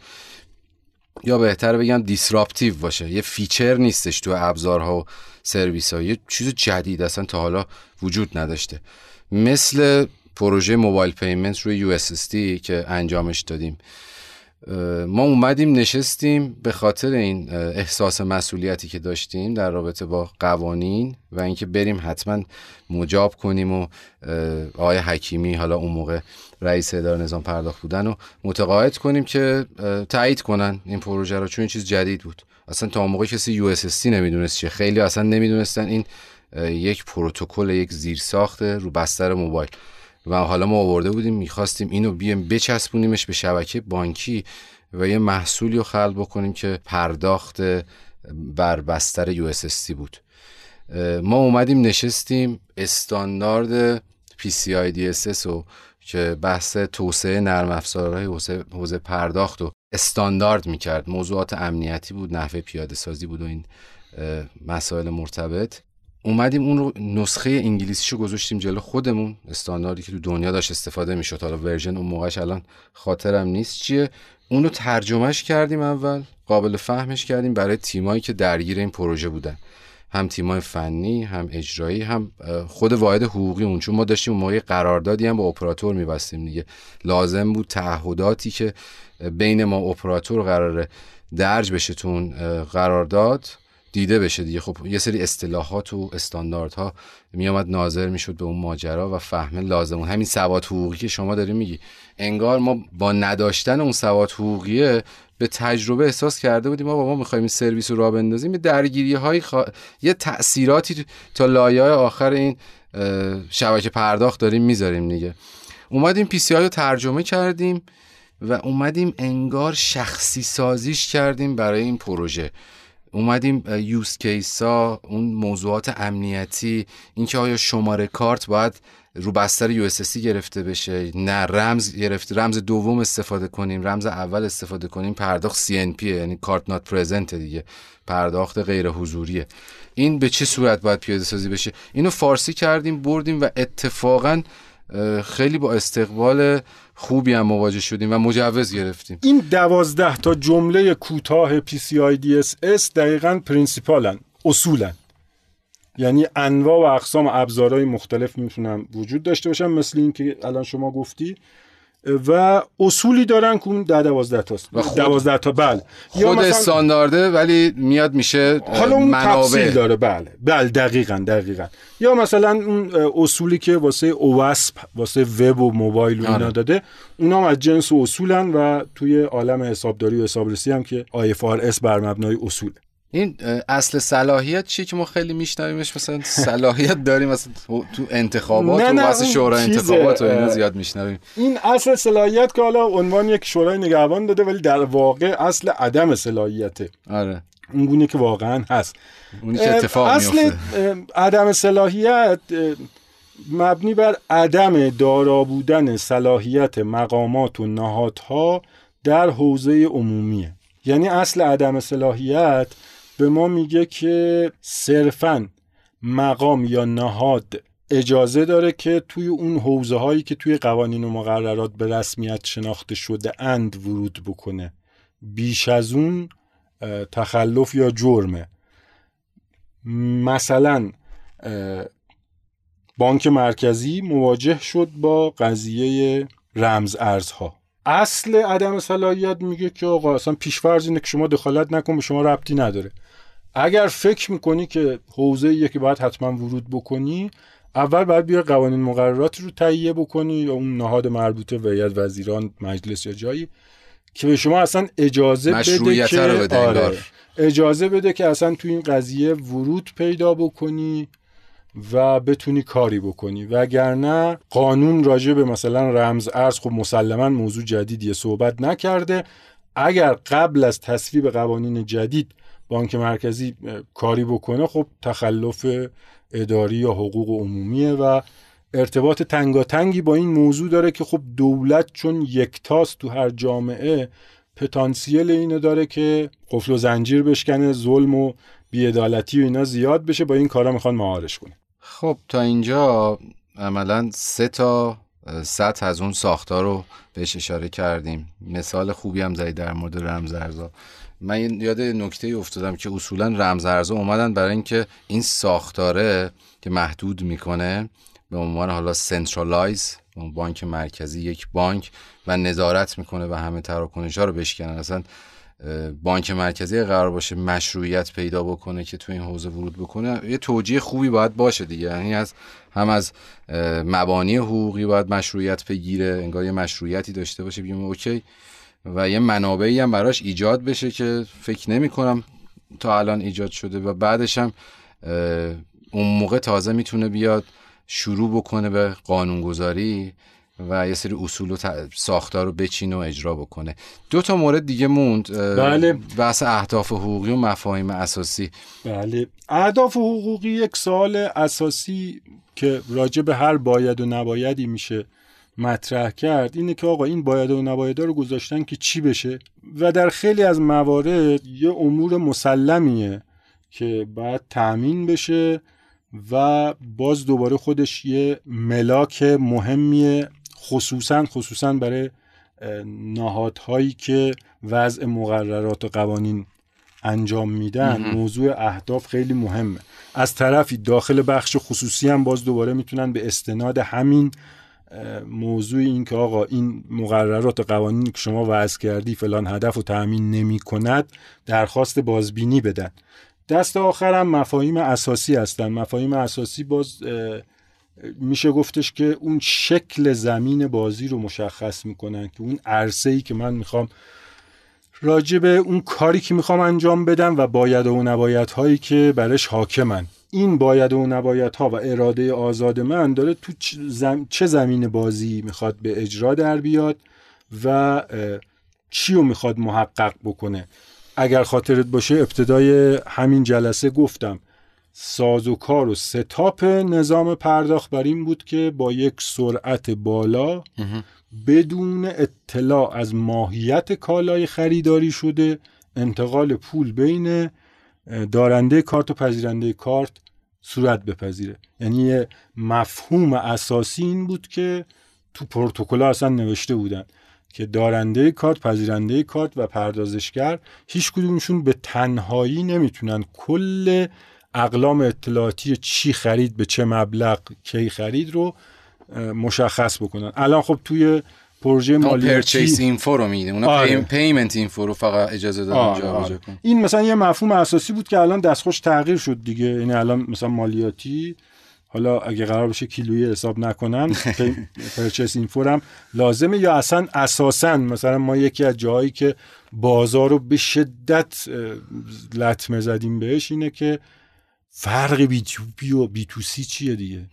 یا بهتر بگم disruptive باشه. یه feature نیستش تو ابزارها و سرویس ها یه چیز جدید اصلا تا حالا وجود نداشته. مثل پروژه mobile payment روی یو که انجامش دادیم. ما اومدیم نشستیم به خاطر این احساس مسئولیتی که داشتیم در رابطه با قوانین و اینکه بریم حتما مجاب کنیم و آقای حکیمی حالا اون موقع رئیس اداره نظام پرداخت بودن و متقاعد کنیم که تایید کنن این پروژه رو چون این چیز جدید بود. اصلا تا اون موقع کسی یو نمی‌دونست چیه. خیلی اصلا نمی‌دونستن این یک پروتکل یک زیرساخت رو بستر موبایل. و حالا ما آورده بودیم می‌خواستیم اینو بیایم بچسبونیمش به شبکه بانکی و یه محصولی رو خلق بکنیم که پرداخت بر بستر یو بود. ما اومدیم نشستیم استاندارد PCI DSS رو که بحث توسعه نرم افزارهای حوزه پرداخت رو استاندارد می‌کرد. موضوعات امنیتی بود نحوه پیاده سازی بود و این مسائل مرتبط. اومدیم اون رو نسخه انگلیسیشو گذاشتیم جلو خودمون. استانداردی که تو دنیا داشت استفاده می‌شد. حالا ورژن اون موقعش الان خاطرم نیست. چیه؟ اون رو ترجمهش کردیم اول. قابل فهمش کردیم برای تیمایی که درگیر این پروژه بودن. هم تیمای فنی هم اجرایی هم خود واحد حقوقی اون. چون ما داشتیم موقع قراردادی هم با اپراتور میبستیم دیگه. لازم بود تعهداتی که بین ما اپراتور قراره درج بشه تو اون قرارداد. دیده بشه دیگه. خب یه سری اصطلاحات و استانداردها میامد ناظر می‌شد به اون ماجرا و فهم لازم. همین سواد حقوقی که شما داری میگی. انگار ما با نداشتن اون سواد حقوقیه به تجربه احساس کرده بودیم ما با ما می‌خوایم این سرویس رو را بندازیم. درگیری های یه تاثیراتی تا لایه آخر این شبکه پرداخت داریم می‌ذاریم دیگه. اومدیم PCI رو ترجمه کردیم و اومدیم انگار شخصی سازیش کردیم برای این پروژه. اومدیم use case ها اون موضوعات امنیتی اینکه آیا شماره کارت باید رو بستر یو گرفته بشه؟ نه رمز گرفته رمز دوم استفاده کنیم رمز اول استفاده کنیم پرداخت CNP یعنی کارت نات پرزنت دیگه پرداخت غیر حضوریه. این به چه صورت باید پیاده سازی بشه؟ اینو فارسی کردیم بردیم و اتفاقا خیلی با استقبال خوبی هم مواجه شدیم و مجوز گرفتیم. این دوازده تا جمله کوتاه PCI دقیقا پرینسیپالن اصولن. یعنی انواع و اقسام ابزارهای مختلف می‌تونن وجود داشته باشن مثل این که الان شما گفتی و اصولی دارن که اون ده دوازده تاست. و خود دوازده تا بله. خود استاندارده ولی میاد میشه حالا اون تفصیل داره بله. بله دقیقا دقیقا. یا مثلا اون اصولی که واسه اواسپ واسه وب و موبایل و اینا آره. داده اونا هم از جنس و اصولن و توی عالم حسابداری و حسابرسی هم که اس بر مبنای اصول. این اصل صلاحیت چیه که ما خیلی میشنویمش؟ مثلا صلاحیت داریم مثلا تو انتخابات و واسه شورای انتخابات و اینا زیاد میشنویم. این اصل صلاحیت که حالا عنوان یک شورای نگهبان داده ولی در واقع اصل عدم صلاحیته. آره. اون گونه که واقعا هست. اونی که اتفاق اصل عدم صلاحیت مبنی بر عدم دارا بودن صلاحیت مقامات و نهادها در حوزه عمومیه. یعنی اصل عدم صلاحیت به ما میگه که صرفا مقام یا نهاد اجازه داره که توی اون حوزه هایی که توی قوانین و مقررات به رسمیت شناخته شده اند ورود بکنه. بیش از اون تخلف یا جرمه مثلا بانک مرکزی مواجه شد با قضیه رمز ارزها. اصل عدم صلاحیت میگه که آقا اصلا پیشفرض اینه که شما دخالت نکن به شما ربطی نداره. اگر فکر می‌کنی که حوزه یکی باید حتما ورود بکنی اول باید بیا قوانین مقرراتی رو تهیه بکنی یا اون نهاد مربوطه ویت وزیران مجلس یا جایی که به شما اصلا اجازه بده که رو بده آره اجازه بده که اصلا تو این قضیه ورود پیدا بکنی و بتونی کاری بکنی. وگرنه قانون راجع به مثلا رمز ارز خب مسلما موضوع جدیدیه صحبت نکرده. اگر قبل از تصویب قوانین جدید بانک مرکزی کاری بکنه خب تخلف اداری یا حقوق عمومیه و ارتباط تنگاتنگی با این موضوع داره که خب دولت چون یکتاست تو هر جامعه پتانسیل اینو داره که قفل و زنجیر بشکنه ظلم و بیعدالتی و اینا زیاد بشه با این کارا می‌خوان مهارش کنه. خب تا اینجا عملا سه تا سطح از اون ساختار رو بهش اشاره کردیم. مثال خوبی هم زدی در مورد رمزارزا من یاد نکته افتادم که اصولا رمزارزا اومدن برای اینکه این ساختاره که محدود می‌کنه به عنوان حالا centralize بانک مرکزی یک بانک و نظارت می‌کنه و همه تراکنش ها رو بشکنن. اصلا بانک مرکزی قرار باشه مشروعیت پیدا بکنه که تو این حوزه ورود بکنه یه توجیه خوبی باید باشه دیگه. یعنی از هم از مبانی حقوقی باید مشروعیت بگیره انگار یه مشروعیتی داشته باشه. بگیم اوکی و یه منابعی هم براش ایجاد بشه که فکر نمی کنم تا الان ایجاد شده و بعدش هم اون موقع تازه می‌تونه بیاد شروع بکنه به قانونگذاری و یه سری اصول و ساختار رو بچینه و اجرا بکنه. دو تا مورد دیگه موند بله. بحث اهداف حقوقی و مفاهیم اساسی. بله. اهداف حقوقی یک سال اساسی که راجع به هر باید و نبایدی میشه. مطرح کرد اینه که آقا این باید و نبایدها رو گذاشتن که چی بشه؟ و در خیلی از موارد یه امور مسلمیه که باید تأمین بشه و باز دوباره خودش یه ملاک مهمیه خصوصا خصوصا برای نهادهایی که وضع مقررات و قوانین انجام میدن. موضوع اهداف خیلی مهمه. از طرفی داخل بخش خصوصی هم باز دوباره می‌تونن به استناد همین موضوع این که آقا این مقررات و قوانین که شما وضع کردی فلان هدف و تأمین نمی کند درخواست بازبینی بدن. دست آخرم مفاهیم اساسی هستن. مفاهیم اساسی باز میشه گفتش که اون شکل زمین بازی رو مشخص می‌کنن که اون عرصه ای که من می‌خوام راجع به اون کاری که می‌خوام انجام بدم و باید و نباید هایی که برش حاکمن. این باید و نباید ها و اراده آزاد من داره تو چه زمین بازی می‌خواد به اجرا در بیاد و چی رو می‌خواد محقق بکنه. اگر خاطرت باشه ابتدای همین جلسه گفتم ساز و کار و ستاپ نظام پرداخت بر این بود که با یک سرعت بالا بدون اطلاع از ماهیت کالای خریداری شده انتقال پول بین دارنده کارت و پذیرنده کارت صورت بپذیره. یعنی مفهوم اساسی این بود که تو پروتکل اصلا نوشته بودن که دارنده کارت پذیرنده کارت و پردازشگر هیچ کدومشون به تنهایی نمی‌تونن کل اقلام اطلاعاتی چی خرید به چه مبلغ کی خرید رو مشخص بکنن. الان خب توی پروژه مالیاتی پرچیس اینفو رو میده اونا آره. payment info رو فقط اجازه دادن آره. آره. این مثلا یه مفهوم اساسی بود که الان دستخوش تغییر شد دیگه این یعنی الان مثلا مالیاتی حالا اگه قرار باشه کیلویی حساب نکنن purchase info هم لازمه یا اصلا اساسا مثلا ما یکی از جاهایی که بازار رو به شدت لطمه زدیم بهش اینه که فرق بی تو بی و بی تو سی چیه دیگه؟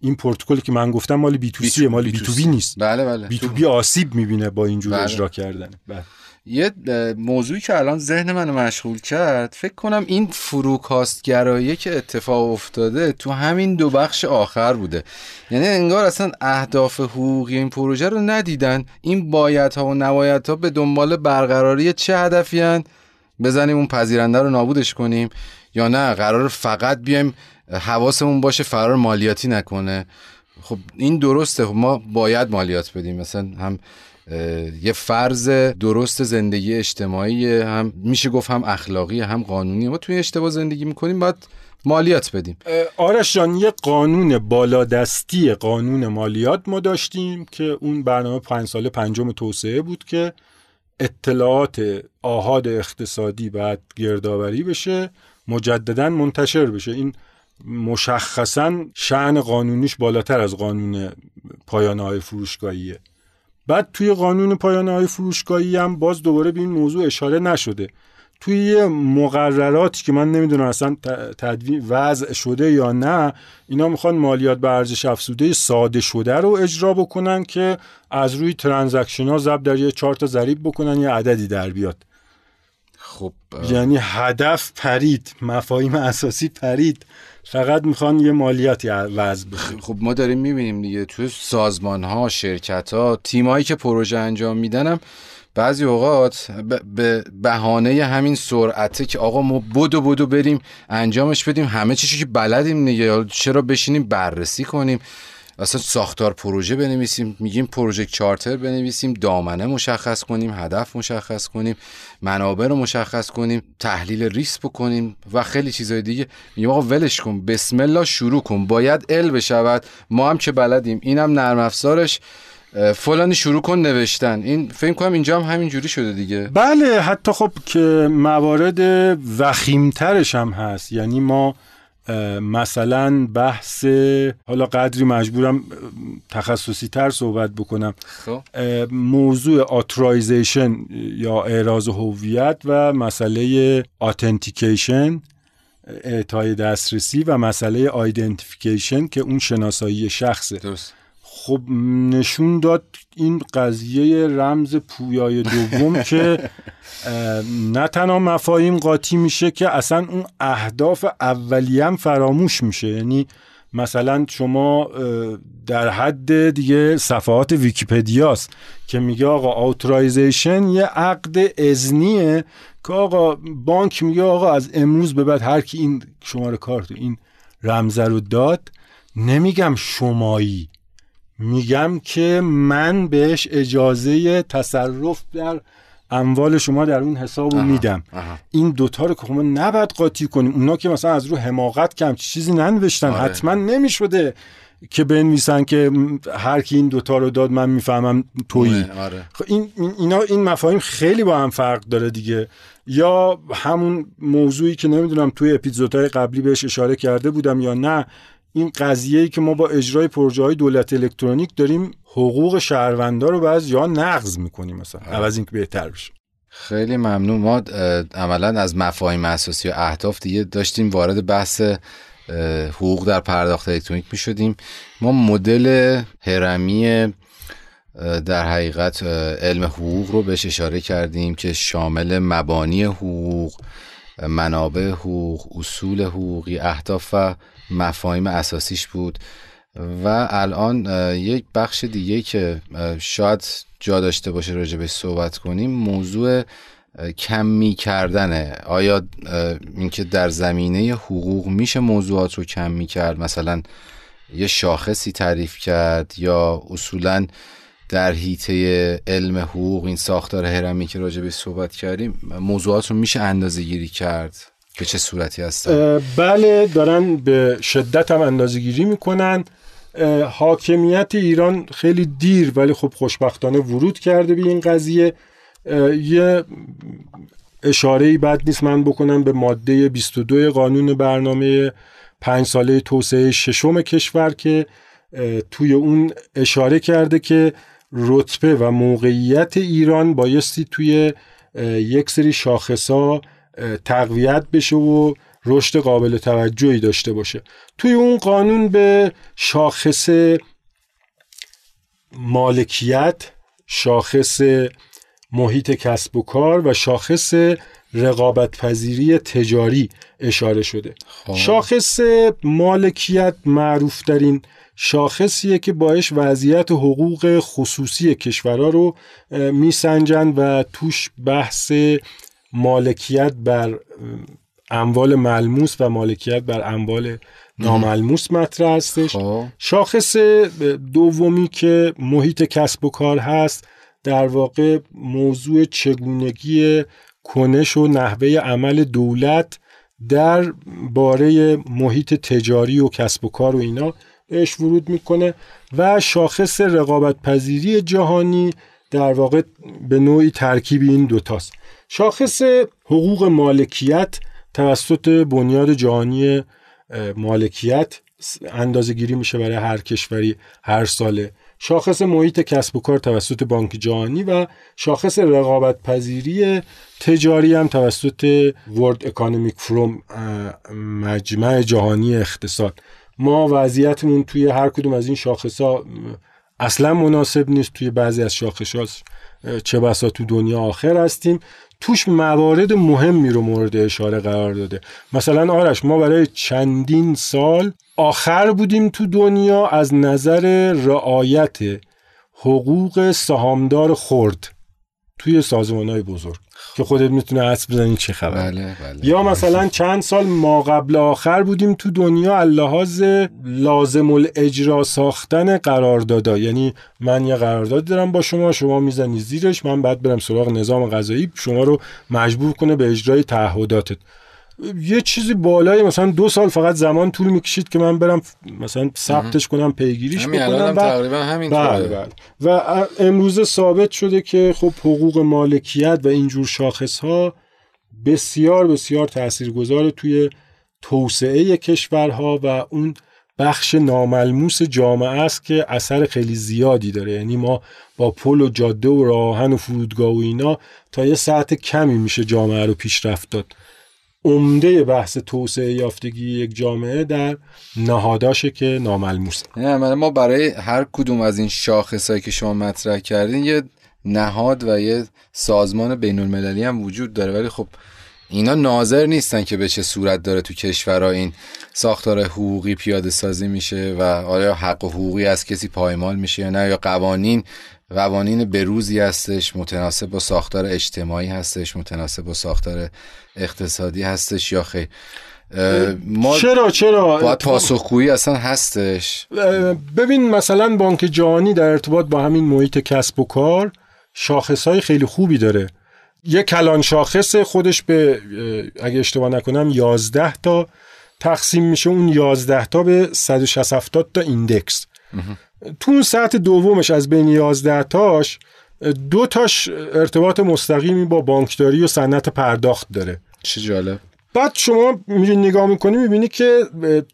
این پروتکلی که من گفتم مال بی تو سیه مال بی تو بی نیست. بله بله. بی تو بی آسیب می‌بینه با اینجور بله. اجرا کردن. بله. یه موضوعی که الان ذهن منو مشغول کرد فکر کنم این فروکاست گرایی که اتفاق افتاده تو همین دو بخش آخر بوده. یعنی انگار اصلا اهداف حقوقی این پروژه رو ندیدن. این بایدها و نبایدها به دنبال برقراری چه هدفی هن؟ بزنیم اون پذیرنده رو نابودش کنیم. یا نه قرار فقط بیایم حواسمون باشه فرار مالیاتی نکنه. خب این درسته. خب ما باید مالیات بدیم. مثلا هم یه فرض درست زندگی اجتماعی هم میشه گفت هم اخلاقی هم قانونی. ما توی اشتباه زندگی می‌کنیم باید مالیات بدیم. آرش جان یه قانون بالادستی قانون مالیات ما داشتیم که اون برنامه پنج ساله پنجم توسعه بود که اطلاعات آهاد اقتصادی باید گردآوری بشه. مجددا منتشر بشه. این مشخصا شعن قانونیش بالاتر از قانون پایانه های فروشگاهیه. بعد توی قانون پایانه های فروشگاهی هم باز دوباره به این موضوع اشاره نشده. توی مقرراتی که من نمی‌دونم اصلا تدوین وضع شده یا نه اینا می‌خوان مالیات به ارزش افزوده ساده شده رو اجرا بکنن که از روی ترانزکشن ها ضرب در یه چهار تا ضریب بکنن یه عددی در بیاد. خب یعنی هدف پرید مفاهیم اساسی پرید. فقط می‌خوان یه مالیاتی وضع بشه خب ما داریم می‌بینیم دیگه توی سازمان ها شرکت ها تیمایی که پروژه انجام میدنم بعضی اوقات به بهانه همین سرعته که آقا ما بدو بدو بریم انجامش بدیم همه چیزی که بلدیم دیگه. چرا بشینیم بررسی کنیم؟ اصلا ساختار پروژه بنویسیم میگیم پروژه چارتر بنویسیم دامنه مشخص کنیم هدف مشخص کنیم منابع رو مشخص کنیم تحلیل ریسک بکنیم و خیلی چیزای دیگه. میگیم آقا ولش کن بسم الله شروع کن. باید ال بشود. ما هم که بلدیم. اینم نرم افزارش. فلانی شروع کن نوشتن. این فکر کنم اینجا هم همین جوری شده دیگه. بله حتی خب که موارد وخیمترش هم هست. یعنی ما مثلا بحث حالا قدری مجبورم تخصصی تر صحبت بکنم. خب. موضوع authorization یا احراز هویت و مسئله authentication اعطای دسترسی و مسئله identification که اون شناسایی شخصه. درست. خب نشون داد این قضیه رمز پویای دوم که نه تنها مفاهیم قاطی میشه که اصلا اون اهداف اولیه فراموش میشه. یعنی مثلا شما در حد دیگه صفحات ویکیپدیاست که میگه آقا آوترایزیشن یه عقد ازنیه که آقا بانک میگه آقا از امروز به بعد هر کی این شماره کارت این رمزه رو داد نمیگم شمایی. میگم که من بهش اجازه تصرف در اموال شما در اون حساب رو میدم. این دوتا رو که ما نباید قاطی کنیم. اونا که مثلا از رو حماقت کم چیزی ننوشتن آره. حتما نمی‌شده که بنویسن که هر کی این دوتا رو داد من می‌فهمم تویی. آره. خب این اینا این مفاهیم خیلی با هم فرق داره دیگه. یا همون موضوعی که نمی‌دونم توی اپیزودهای قبلی بهش اشاره کرده بودم یا نه این قضیه ای که ما با اجرای پروژه های دولت الکترونیک داریم حقوق شهروندا رو بعض یا نقض می‌کنیم مثلا. عوض اینکه بهتر بشه. خیلی ممنون. ما عملا از مفاهیم اساسی و اهداف دیگه داشتیم وارد بحث حقوق در پرداخت الکترونیک می شدیم ما مدل هرمی در حقیقت علم حقوق رو بهش اشاره کردیم که شامل مبانی حقوق منابع حقوق اصول حقوقی اهداف و مفاهیم اساسیش بود. و الان یک بخش دیگه که شاید جا داشته باشه راجع صحبت کنیم موضوع کمی کردنه آیا اینکه در زمینه حقوق میشه موضوعات رو کمی کرد مثلا یه شاخصی تعریف کرد یا اصولا در حیطه علم حقوق این ساختار هرمی که راجع به صحبت کردیم موضوعات رو میشه اندازه گیری کرد؟ که چه صورتی هست بله دارن به شدت هم اندازه گیری می‌کنن حاکمیت ایران خیلی دیر ولی خب خوشبختانه ورود کرده به این قضیه. یه اشاره بد نیست من بکنم به ماده 22 قانون برنامه پنج ساله توسعه ششم کشور که توی اون اشاره کرده که رتبه و موقعیت ایران بایستی توی یک سری شاخصا تقویت بشه و رشد قابل توجهی داشته باشه توی اون قانون به شاخص مالکیت شاخص محیط کسب و کار و شاخص رقابت پذیری تجاری اشاره شده خواه. شاخص مالکیت معروف ترین شاخصیه که باعث وضعیت حقوق خصوصی کشورها رو میسنجن و توش بحث مالکیت بر اموال ملموس و مالکیت بر اموال ناملموس مطرح هستش خب. شاخص دومی که محیط کسب و کار هست در واقع موضوع چگونگی کنش و نحوه عمل دولت در باره محیط تجاری و کسب و کار و اینا بهش ورود می‌کنه و شاخص رقابت پذیری جهانی در واقع به نوعی ترکیب این دوتاست شاخص حقوق مالکیت توسط بنیاد جهانی مالکیت اندازه گیری میشه برای هر کشوری هر ساله. شاخص محیط کسب و کار توسط بانک جهانی و شاخص رقابت پذیری تجاری هم توسط ورد اکانومیک فروم مجمع جهانی اقتصاد. ما وضعیتمون توی هر کدوم از این شاخص ها اصلا مناسب نیست توی بعضی از شاخص ها چه بسا تو دنیا آخر هستیم. توش موارد مهمی رو مورد اشاره قرار داده. مثلا آرش ما برای چندین سال آخر بودیم تو دنیا از نظر رعایت حقوق سهامدار خرد توی سازمان های بزرگ. که خودت می‌تونه حدس بزنی چه خبر. بله بله. یا مثلا چند سال ما قبل آخر بودیم تو دنیا اللحاظ لازم الاجرا ساختن قراردادا. یعنی من یه قرارداد دارم با شما شما می‌زنی زیرش من بعد برم سراغ نظام غذایی شما رو مجبور کنه به اجرای تعهداتت. یه چیزی بالای مثلا دو سال فقط زمان طول می‌کشید که من برم مثلا ثبتش کنم پیگیریش بکنم تقریبا همین بله بله. و امروزه ثابت شده که خب حقوق مالکیت و اینجور شاخص ها بسیار بسیار تاثیرگذار توی توسعه کشورها و اون بخش ناملموس جامعه است که اثر خیلی زیادی داره. یعنی ما با پل و جاده و راهن و فرودگاه و اینا تا یه ساعت کمی میشه جامعه رو پیشرفت داد. عمده بحث توسعه یافتگی یک جامعه در نهاداشه که ناملموسه. نه ما برای هر کدوم از این شاخصایی که شما مطرح کردین یه نهاد و یه سازمان بین المللی هم وجود داره. ولی خب اینا ناظر نیستن که به چه صورت داره تو کشورها این ساختار حقوقی پیاده سازی میشه و آیا حق و حقوقی از کسی پایمال میشه یا نه یا قوانین قوانین بروزی هستش متناسب با ساختار اجتماعی هستش متناسب با ساختار اقتصادی هستش یا خیر. ما چرا چرا؟ باید پاسخگویی اصلا هستش. ببین مثلا بانک جهانی در ارتباط با همین محیط کسب و کار شاخص های خیلی خوبی داره. یک کلان شاخص خودش به اگه اشتباه نکنم 11 تا تقسیم میشه. اون 11 تا به 160 تا ایندکس. تو اون ساعت دومش از بین 11 تاش دو تاش ارتباط مستقیمی با بانکداری و صنعت پرداخت داره. چه جالب. بعد شما میری نگاه می‌کنی می‌بینی که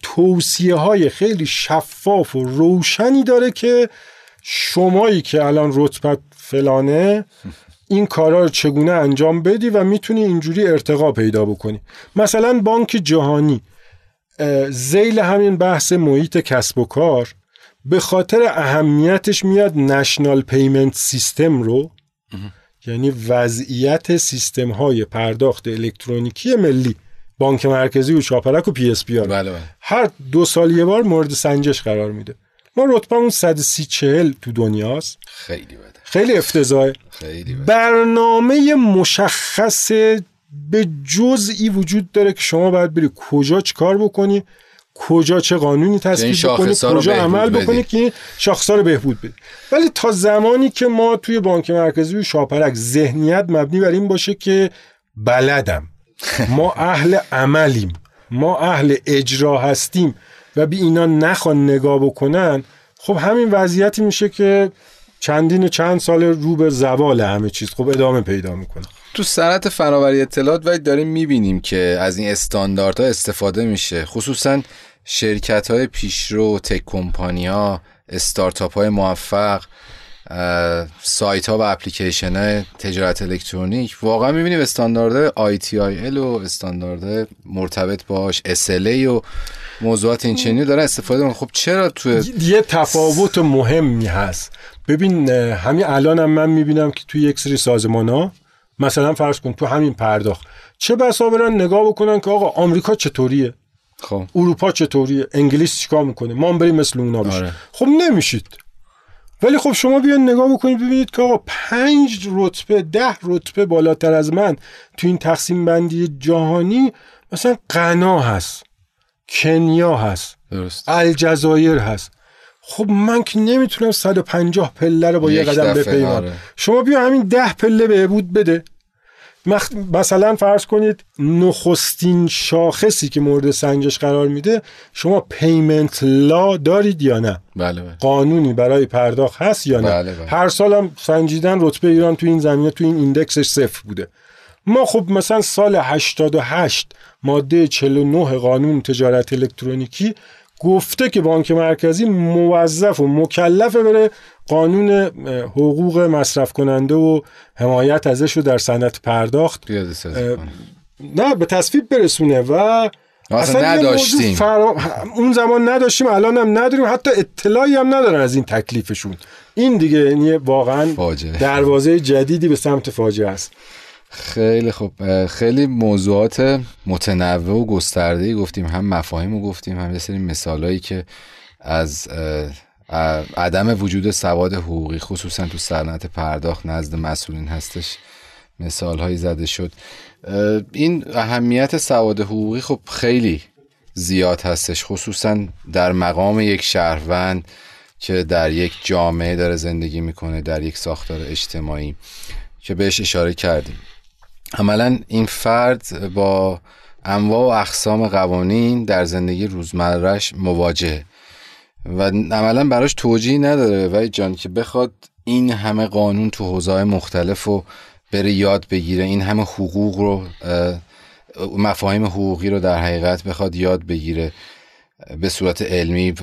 توصیه های خیلی شفاف و روشنی داره که شمایی که الان رتبت فلانه این کارا رو چگونه انجام بدی و می‌تونی اینجوری ارتقا پیدا بکنی. مثلا بانک جهانی زیل همین بحث محیط کسب و کار. به خاطر اهمیتش میاد national payment system رو. یعنی وضعیت سیستم های پرداخت الکترونیکی ملی بانک مرکزی و شاپرک و PSP آر بله بله. هر دو سال یه بار مورد سنجش قرار میده. ما رتبمون 130 40 تو دنیاست. خیلی بده. خیلی افتضاحه. خیلی بده. برنامه مشخص به جزئی وجود داره که شما باید بری کجا چیکار بکنی. کجا چه قانونی تصویب بکنی کجا عمل بکنی که این شاخصا رو بهبود بدی. ولی تا زمانی که ما توی بانک مرکزی و شاپرک ذهنیت مبنی بر این باشه که بلدم. ما اهل عملیم. ما اهل اجرا هستیم و بی اینا نخوان نگاه بکنن خب همین وضعیتی میشه که چندین و چند سال رو به زوال همه چیز خب ادامه پیدا می‌کنه. تو صنعت فناوری اطلاعات ولی داریم می‌بینیم که از این استانداردها استفاده میشه. خصوصا شرکت های پیشرو تک کمپانی ها استارتاپ های موفق سایت ها و اپلیکیشن های تجارت الکترونیک. واقعا می‌بینیم استاندارد ITIL و استاندارد مرتبط باش SLA و موضوعات این چنینی دارن استفاده می‌کنن خب چرا تو یه تفاوت مهمی هست. ببین همین الان هم من می‌بینم که توی یک سری سازمان ها مثلا فرض کن تو همین پرداخت. چه بسا برن نگاه بکنن که آقا آمریکا چطوریه؟ خب. اروپا چطوریه؟ انگلیس چیکار می‌کنه؟ ما هم بریم مثل اونا بشیم. آره. خب نمیشید. ولی خب شما بیان نگاه بکنید ببینید که آقا پنج رتبه ده رتبه بالاتر از من تو این تقسیم بندی جهانی مثلا غنا هست کنیا هست درست. الجزایر هست. خب من که نمی‌تونم 150 پله رو با یه قدم بپیمم. آره. شما بیا همین ده پله بهبود بده. مخ- مثلا فرض کنید نخستین شاخصی که مورد سنجش قرار میده شما payment law دارید یا نه؟ بله بله. قانونی برای پرداخت هست یا نه؟ بله، بله. هر سال هم سنجیدن رتبه ایران تو این زمینه تو این index ش صفر بوده. ما خب مثلا سال 88 ماده 49 قانون تجارت الکترونیکی گفته که بانک مرکزی موظف و مکلفه بره قانون حقوق مصرف کننده و حمایت ازش رو در صنعت پرداخت. نه به تصویب برسونه و اصلا نداشتیم. فرا... اون زمان نداشتیم الان هم نداریم حتی اطلاعی هم ندارن از این تکلیفشون. این دیگه یعنی واقعا فاجعه. دروازه جدیدی به سمت فاجعه است. خیلی خوب. خیلی موضوعات متنوع و گسترده گفتیم. هم مفاهیم رو گفتیم هم یه سری مثالایی که از عدم وجود سواد حقوقی خصوصا تو صنعت پرداخت نزد مسئولین هستش مثال هایی زده شد. این اهمیت سواد حقوقی خب خیلی زیاد هستش خصوصا در مقام یک شهروند که در یک جامعه داره زندگی می‌کنه در یک ساختار اجتماعی که بهش اشاره کردیم. عملا این فرد با انواع و اقسام قوانین در زندگی روزمرهش مواجهه و عملا براش توجیه نداره. و جان که بخواد این همه قانون تو حوزه‌های مختلف و بره یاد بگیره این همه حقوق رو مفاهیم حقوقی رو در حقیقت بخواد یاد بگیره به صورت علمی.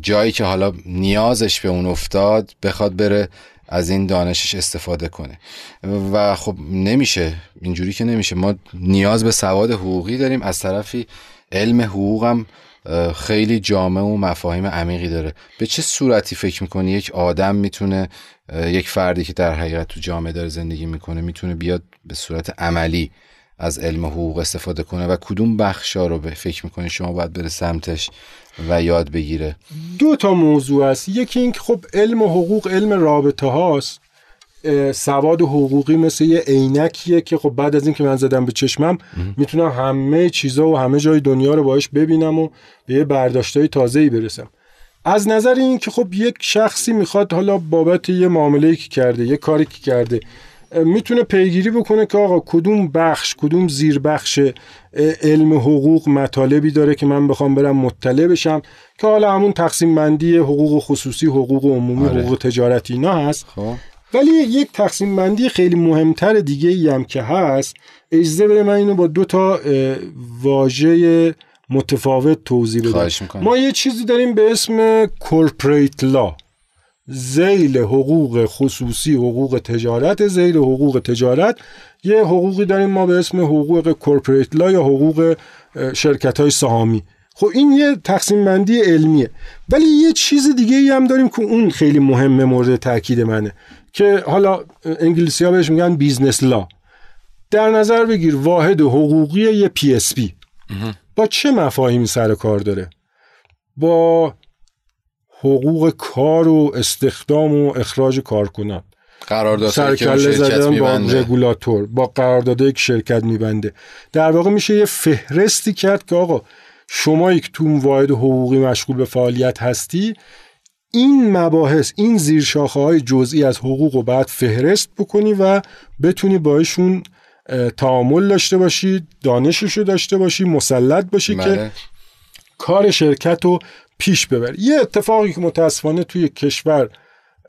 جایی که حالا نیازش به اون افتاد بخواد بره از این دانشش استفاده کنه. و خب نمیشه اینجوری که نمیشه. ما نیاز به سواد حقوقی داریم. از طرفی علم حقوقم خیلی جامع و مفاهیم عمیقی داره. به چه صورتی فکر می‌کنی یک آدم می‌تونه یک فردی که در حقیقت تو جامعه داره زندگی می‌کنه می‌تونه بیاد به صورت عملی از علم حقوق استفاده کنه؟ و کدوم بخشا رو به فکر می‌کنی شما باید بره سمتش؟ و یاد بگیره. دو تا موضوع است. یکی اینکه خب علم حقوق علم رابطه هاست. سواد حقوقی مثل یه عینکیه که خب بعد از اینکه من زدم به چشمم می‌تونم همه چیزا و همه جای دنیا رو باش ببینم و به یه برداشتای تازه‌ای برسم. از نظر این که خب یک شخصی می‌خواد حالا بابت یه معامله که کرده یه کاری که کرده می‌تونه پیگیری بکنه که آقا کدوم بخش کدوم زیر بخش علم حقوق مطالبی داره که من بخوام برم مطلع بشم که حالا همون تقسیم بندی حقوق خصوصی حقوق عمومی آره. حقوق تجارتی اینا هست خب. ولی یک تقسیم بندی خیلی مهمتر دیگه ای هم که هست اجازه بده من اینو با دو تا واژه متفاوت توضیح بدم ما یه چیزی داریم به اسم کورپریت لا زیل حقوق خصوصی حقوق تجارت. زیل حقوق تجارت یه حقوقی داریم ما به اسم حقوق کورپریت لا یا حقوق شرکت های سهامی. خب این یه تقسیم بندی علمیه. ولی یه چیز دیگه ای هم داریم که اون خیلی مهمه مورد تاکید منه که حالا انگلیسی ها بهش میگن business law در نظر بگیر واحد حقوقی یه PSP با چه مفاهیمی سر کار داره؟ با حقوق کار و استخدام و اخراج کارکنان. سرکله زدن با رگولاتور با قراردادی که شرکت میبنده. در واقع میشه یه فهرستی کرد که آقا شما یک تو واحد حقوقی مشغول به فعالیت هستی این مباحث این زیرشاخه های جزئی از حقوق رو باید فهرست بکنی و بتونی باشون تعامل داشته باشی دانشش رو داشته باشی مسلط باشی که بله. کار شرکت رو پیش ببری یه اتفاقی که متاسفانه توی کشور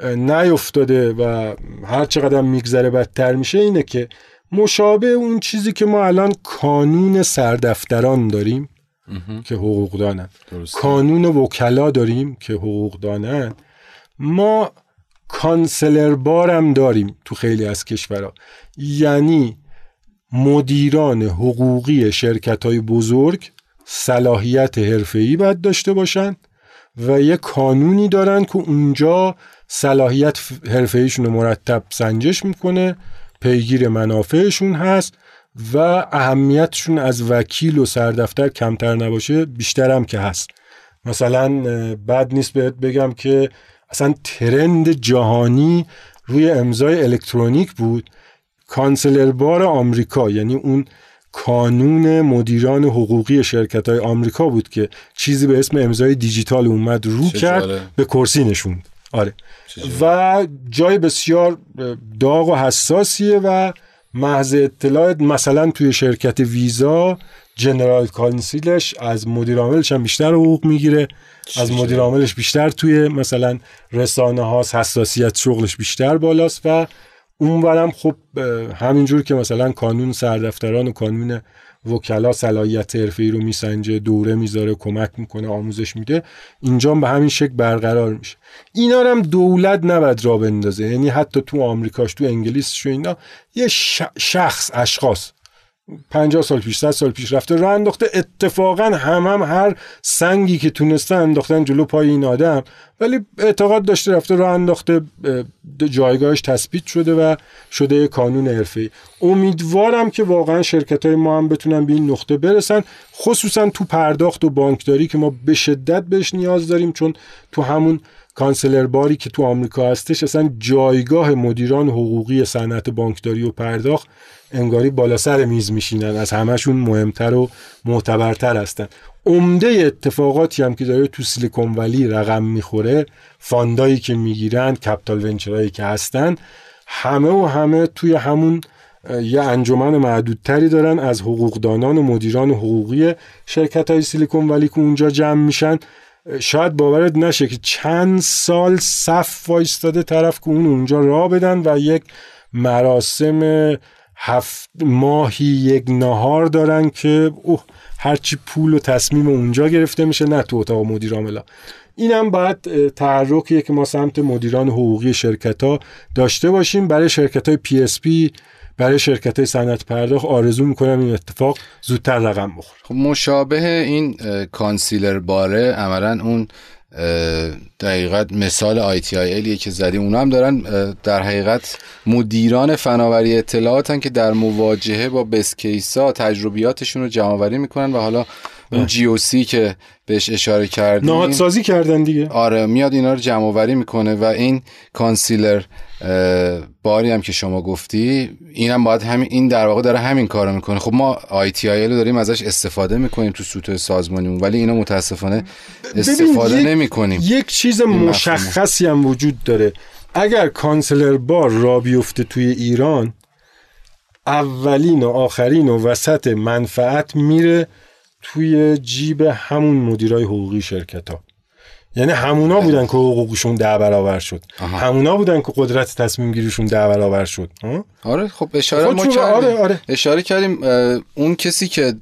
نیفتاده و هر چقدر میگذره بدتر میشه اینه که مشابه اون چیزی که ما الان کانون سردفتران داریم که حقوق دانند کانون وکلا داریم که حقوق دانند ما کانسلر بارم داریم تو خیلی از کشورها. یعنی مدیران حقوقی شرکت های بزرگ صلاحیت حرفه‌ای باید داشته باشند و یه کانونی دارن که اونجا صلاحیت حرفه‌ایشون رو مرتب سنجش می‌کنه پیگیر منافعشون هست و اهمیتشون از وکیل و سردفتر کمتر نباشه بیشتر هم که هست. مثلا بد نیست بهت بگم که اصلا ترند جهانی روی امضای الکترونیک بود. کانسلر بار آمریکا یعنی اون کانون مدیران حقوقی شرکت های آمریکا بود که چیزی به اسم امضای دیجیتال اومد رو کرد به کرسی نشوند. آره. و جای بسیار داغ و حساسیه و محض اطلاع مثلا توی شرکت ویزا جنرال کانسیلش از مدیر عاملش هم بیشتر حقوق می‌گیره از مدیر عاملش بیشتر توی مثلا رسانه هاست حساسیت شغلش بیشتر بالاست و اونورم خب همینجور که مثلا کانون سردفتران و کانون وکلا صلاحیت حرفه‌ای رو میسنجه دوره می‌ذاره کمک می‌کنه آموزش میده اینجا به همین شکل برقرار میشه. اینا هم دولت نباید را بندازه. یعنی حتی تو آمریکاش تو انگلیس شو اینا یه شخص اشخاص 50 سال پیش 100 سال پیش رفته راه انداخته. اتفاقا هم هم هر سنگی که تونسته انداختن جلو پای این آدم. ولی اعتقاد داشته رفته راه انداخته جایگاهش تثبیت شده و شده کانون حرفه‌ای. امیدوارم که واقعا شرکت های ما هم بتونن به این نقطه برسن خصوصا تو پرداخت و بانکداری که ما به شدت بهش نیاز داریم چون تو همون کانسلر باری که تو آمریکا هستش اصلا جایگاه مدیران حقوقی صنعت بانکداری و پرداخت انگاری بالا سر میز میشینن. از همشون مهمتر و معتبرتر هستن. عمده اتفاقاتی هم که داره تو سیلیکون ولی رقم می‌خوره فاندایی که می‌گیرن کپتال ونچرهایی که هستن همه و همه توی همون یه انجمن معدودتری دارن از حقوقدانان و مدیران حقوقی شرکت های سیلیکون ولی که اونجا جمع میشن. شاید باورت نشه که چند سال صف وایستاده طرف که اون اونجا را بدن و یک مراسم هفت ماهی یک نهار دارن که اوه هرچی پول و تصمیم اونجا گرفته میشه نه تو اتاق مدیر عاملا اینم باید تحرکیه که ما سمت مدیران حقوقی شرکت ها داشته باشیم. برای شرکت های PSP برای شرکت های صنعت پرداخت آرزو می‌کنم این اتفاق زودتر رقم بخوره. خب مشابه این counselor bar ه عملا اون دقیقا مثال ITIL که زدیم اونا هم دارن در حقیقت مدیران فناوری اطلاعاتن که در مواجهه با best case ها تجربیاتشون رو جمع می‌کنن و حالا اون GOC که بهش اشاره کردیم. سازی کردن دیگه. آره میاد اینا رو جمع آوری می‌کنه و این counselor bar ی هم که شما گفتی اینم باید همین این در واقع داره همین کارو می‌کنه. خب ما ITIL رو داریم ازش استفاده می‌کنیم تو سطوح سازمانیمون ولی اینا متاسفانه استفاده نمی‌کنیم. یک چیز مشخصی هم وجود داره. اگر counselor bar را بیفته توی ایران اولین و آخرین و وسط منفعت میره توی جیب همون مدیرای حقوقی شرکت ها یعنی همونا. بودن که حقوقشون ده برابر شد آها. همونا بودن که قدرت تصمیم گیریشون ده برابر شد آره خب اشاره ما کردیم آره آره. اشاره کردیم اون کسی که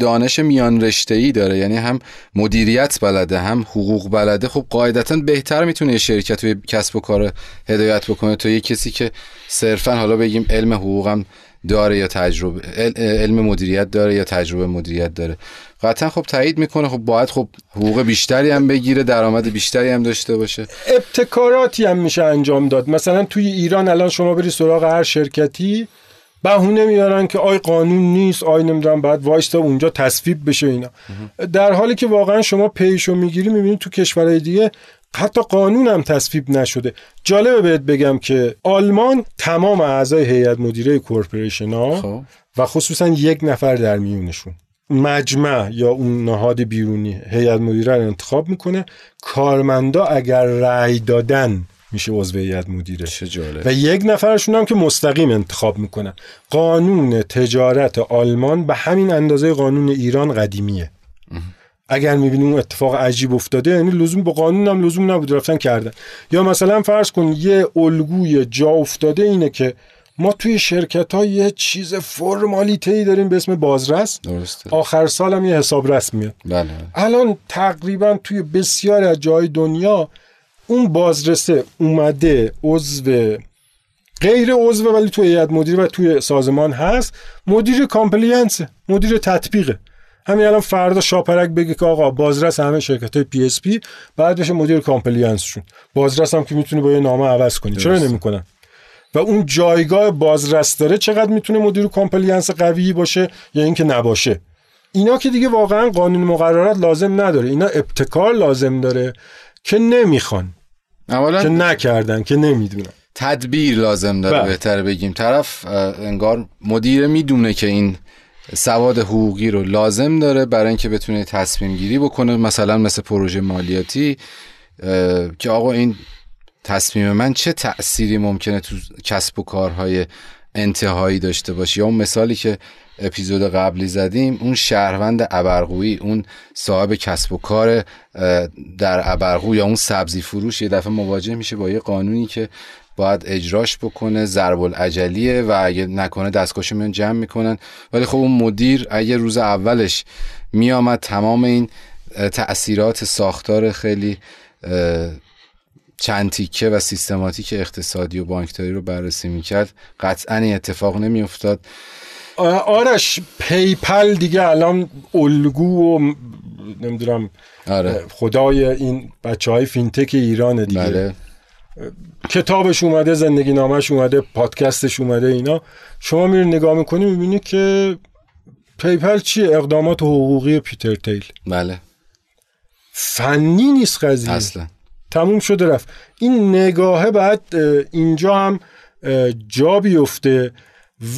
دانش میان رشته ای داره یعنی هم مدیریت بلده هم حقوق بلده خب قاعدتا بهتر می‌تونه یه شرکت توی کسب و کار هدایت بکنه تا یه کسی که صرفا حالا بگیم علم حقوقم داره یا تجربه علم مدیریت داره یا تجربه مدیریت داره. قطعا خب تایید می‌کنه خب باید خب حقوق بیشتری هم بگیره درآمد بیشتری هم داشته باشه. ابتکاراتی هم میشه انجام داد. مثلا توی ایران الان شما بری سراغ هر شرکتی بهونه میارن که آی قانون نیست آی نمی‌دونم بعد وایستا اونجا تصویب بشه اینا. در حالی که واقعا شما پیشو می‌گیری می‌بینید تو کشورهای دیگه حتی قانون هم تصویب نشده. جالبه بهت بگم که آلمان تمام اعضای هیئت مدیره کورپوریشن ها خب. و خصوصا یک نفر در میونشون. مجمع یا اون نهاد بیرونی هیئت مدیره رو انتخاب می‌کنه. کارمندا اگر رأی دادن میشه عضو هیئت مدیره. و یک نفرشون هم که مستقیم انتخاب می‌کنه قانون تجارت آلمان به همین اندازه قانون ایران قدیمیه. اگر می‌بینیم اون اتفاق عجیب افتاده یعنی لزوم با قانون هم لزوم نبود رفتن کردن یا مثلا فرض کن یه الگوی جا افتاده اینه که ما توی شرکت ها یه چیز فرمالیته ای داریم به اسم بازرس درسته. آخر سال هم یه حساب میاد بله. الان تقریبا توی بسیار از جای دنیا اون بازرسه اومده عضو غیر عضو ولی توی هیئت مدیر و توی سازمان هست مدیر compliance مدیر تطبیقه همین الان فردا شاپرک بگه که آقا بازرس همه شرکت های PSP باید بشه مدیر compliance شون بازرس هم که می‌تونه با یه نامه عوض کنی چرا نمی‌کنن؟ و اون جایگاه بازرس داره چقدر می‌تونه مدیر compliance قوی باشه یا اینکه نباشه؟ اینا که دیگه واقعا قانون مقررات لازم نداره. اینا ابتکار لازم داره که نمی‌خوان. اولا که نکردن که نمی‌دونن. تدبیر لازم داره بله. بهتر بگیم. طرف انگار مدیر می‌دونه که این سواد حقوقی رو لازم داره برای اینکه بتونه تصمیم گیری بکنه مثلا مثل پروژه مالیاتی که آقا این تصمیم من چه تأثیری ممکنه تو کسب و کارهای انتهایی داشته باشه؟ یا اون مثالی که اپیزود قبلی زدیم اون شهروند ابرقویی اون صاحب کسب و کار در ابرقو یا اون سبزی فروش یه دفعه مواجه میشه با یه قانونی که باید اجراش بکنه ضرب العجلیه و اگه نکنه دستکش میان جمع می‌کنن ولی خب اون مدیر اگه روز اولش میامد تمام این تأثیرات ساختار خیلی چند تیکه و سیستماتیک اقتصادی و بانکداری رو بررسی می‌کرد قطعا این اتفاق نمیافتاد آرش PayPal دیگه الان الگو و نمی‌دونم آره. خدای این بچه های فینتک ایران دیگه بله. کتابش اومده زندگی نامش اومده پادکستش اومده اینا. شما میری نگاه می‌کنی می‌بینی که پیپل چیه؟ اقدامات حقوقی پیتر تیل. بله. فنی نیست قضیه. اصلا. تموم شده رفت. این نگاهه بعد اینجا هم جا بیفته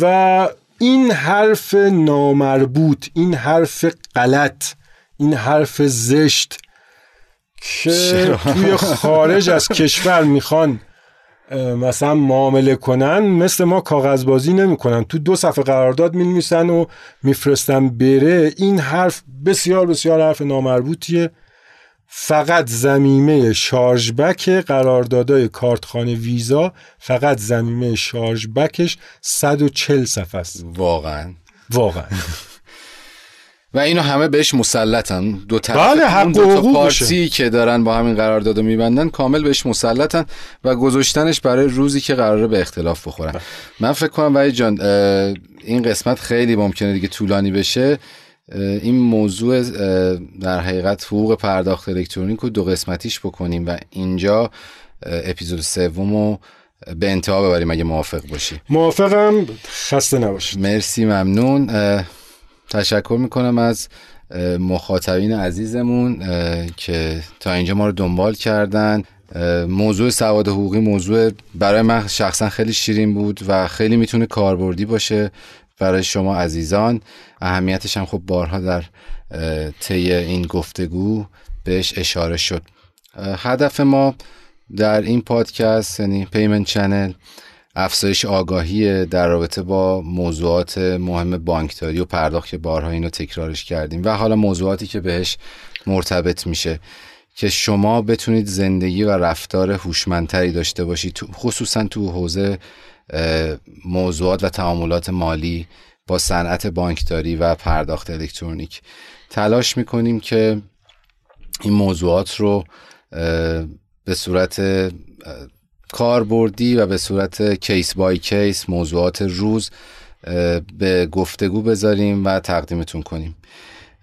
و این حرف نامربوط این حرف غلط این حرف زشت که توی خارج از کشور می‌خوان مثلا معامله کنن مثل ما کاغذبازی نمی‌کنن. تو دو صفحه قرارداد می و میفرستن بره. این حرف بسیار بسیار حرف نامربوطیه. فقط زمیمه شارژبک قراردادهای کارتخانه ویزا فقط زمیمه شارژبکش 140 صفحه است. واقعا. واقعا. و اینو همه بهش مسلطن. دو طرف بله حق دو تا پارتی که دارن با همین قرارداد میبندن کامل بهش مسلطن و گذاشتنش برای روزی که قراره به اختلاف بخورن. بله. من فکر کنم ولی جان این قسمت خیلی ممکنه دیگه طولانی بشه. این موضوع در حقیقت حقوق پرداخت الکترونیک رو دو قسمتیش بکنیم و اینجا اپیزود سوم رو به انتها ببریم اگه موافق باشی. موافقم خسته نباشید. مرسی ممنون. تشکر می‌کنم از مخاطبین عزیزمون که تا اینجا ما رو دنبال کردن. موضوع سواد حقوقی موضوع برای من شخصا خیلی شیرین بود و خیلی می‌تونه کاربردی باشه برای شما عزیزان. اهمیتش هم خب بارها در طی این گفتگو بهش اشاره شد. هدف ما در این پادکست یعنی پیمنت چنل افزایش آگاهی در رابطه با موضوعات مهم بانکداری و پرداخت که بارها اینو تکرارش کردیم و حالا موضوعاتی که بهش مرتبط میشه که شما بتونید زندگی و رفتار هوشمندتری داشته باشید خصوصا تو حوزه موضوعات و تعاملات مالی با صنعت بانکداری و پرداخت الکترونیک. تلاش می‌کنیم که این موضوعات رو به صورت کاربردی و به صورت کیس بای کیس موضوعات روز به گفتگو بذاریم و تقدیمتون کنیم.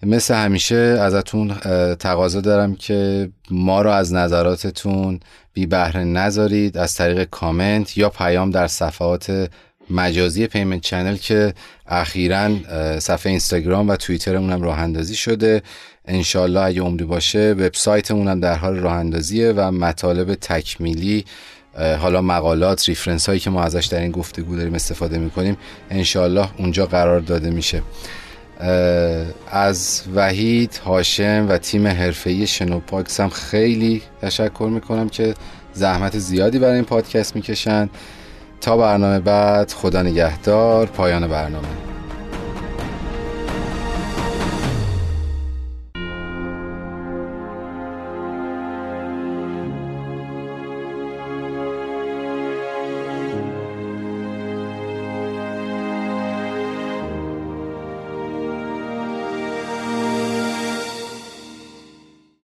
مثل همیشه ازتون تقاضا دارم که ما رو از نظراتتون بی بهره نذارید از طریق کامنت یا پیام در صفحات مجازی Payment Channel که اخیرا صفحه اینستاگرام و توییترمون هم راه اندازی شده. انشالله اگه عمری باشه وبسایتمون هم در حال راه اندازیه و مطالب تکمیلی حالا مقالات reference هایی که ما ازش در این گفتگو داریم استفاده می‌کنیم انشالله اونجا قرار داده میشه. از وحید هاشم و تیم حرفه‌ای شنوپاکس هم خیلی تشکر می‌کنم که زحمت زیادی برای این پادکست می‌کشن. تا برنامه بعد خدا نگهدار پایان برنامه.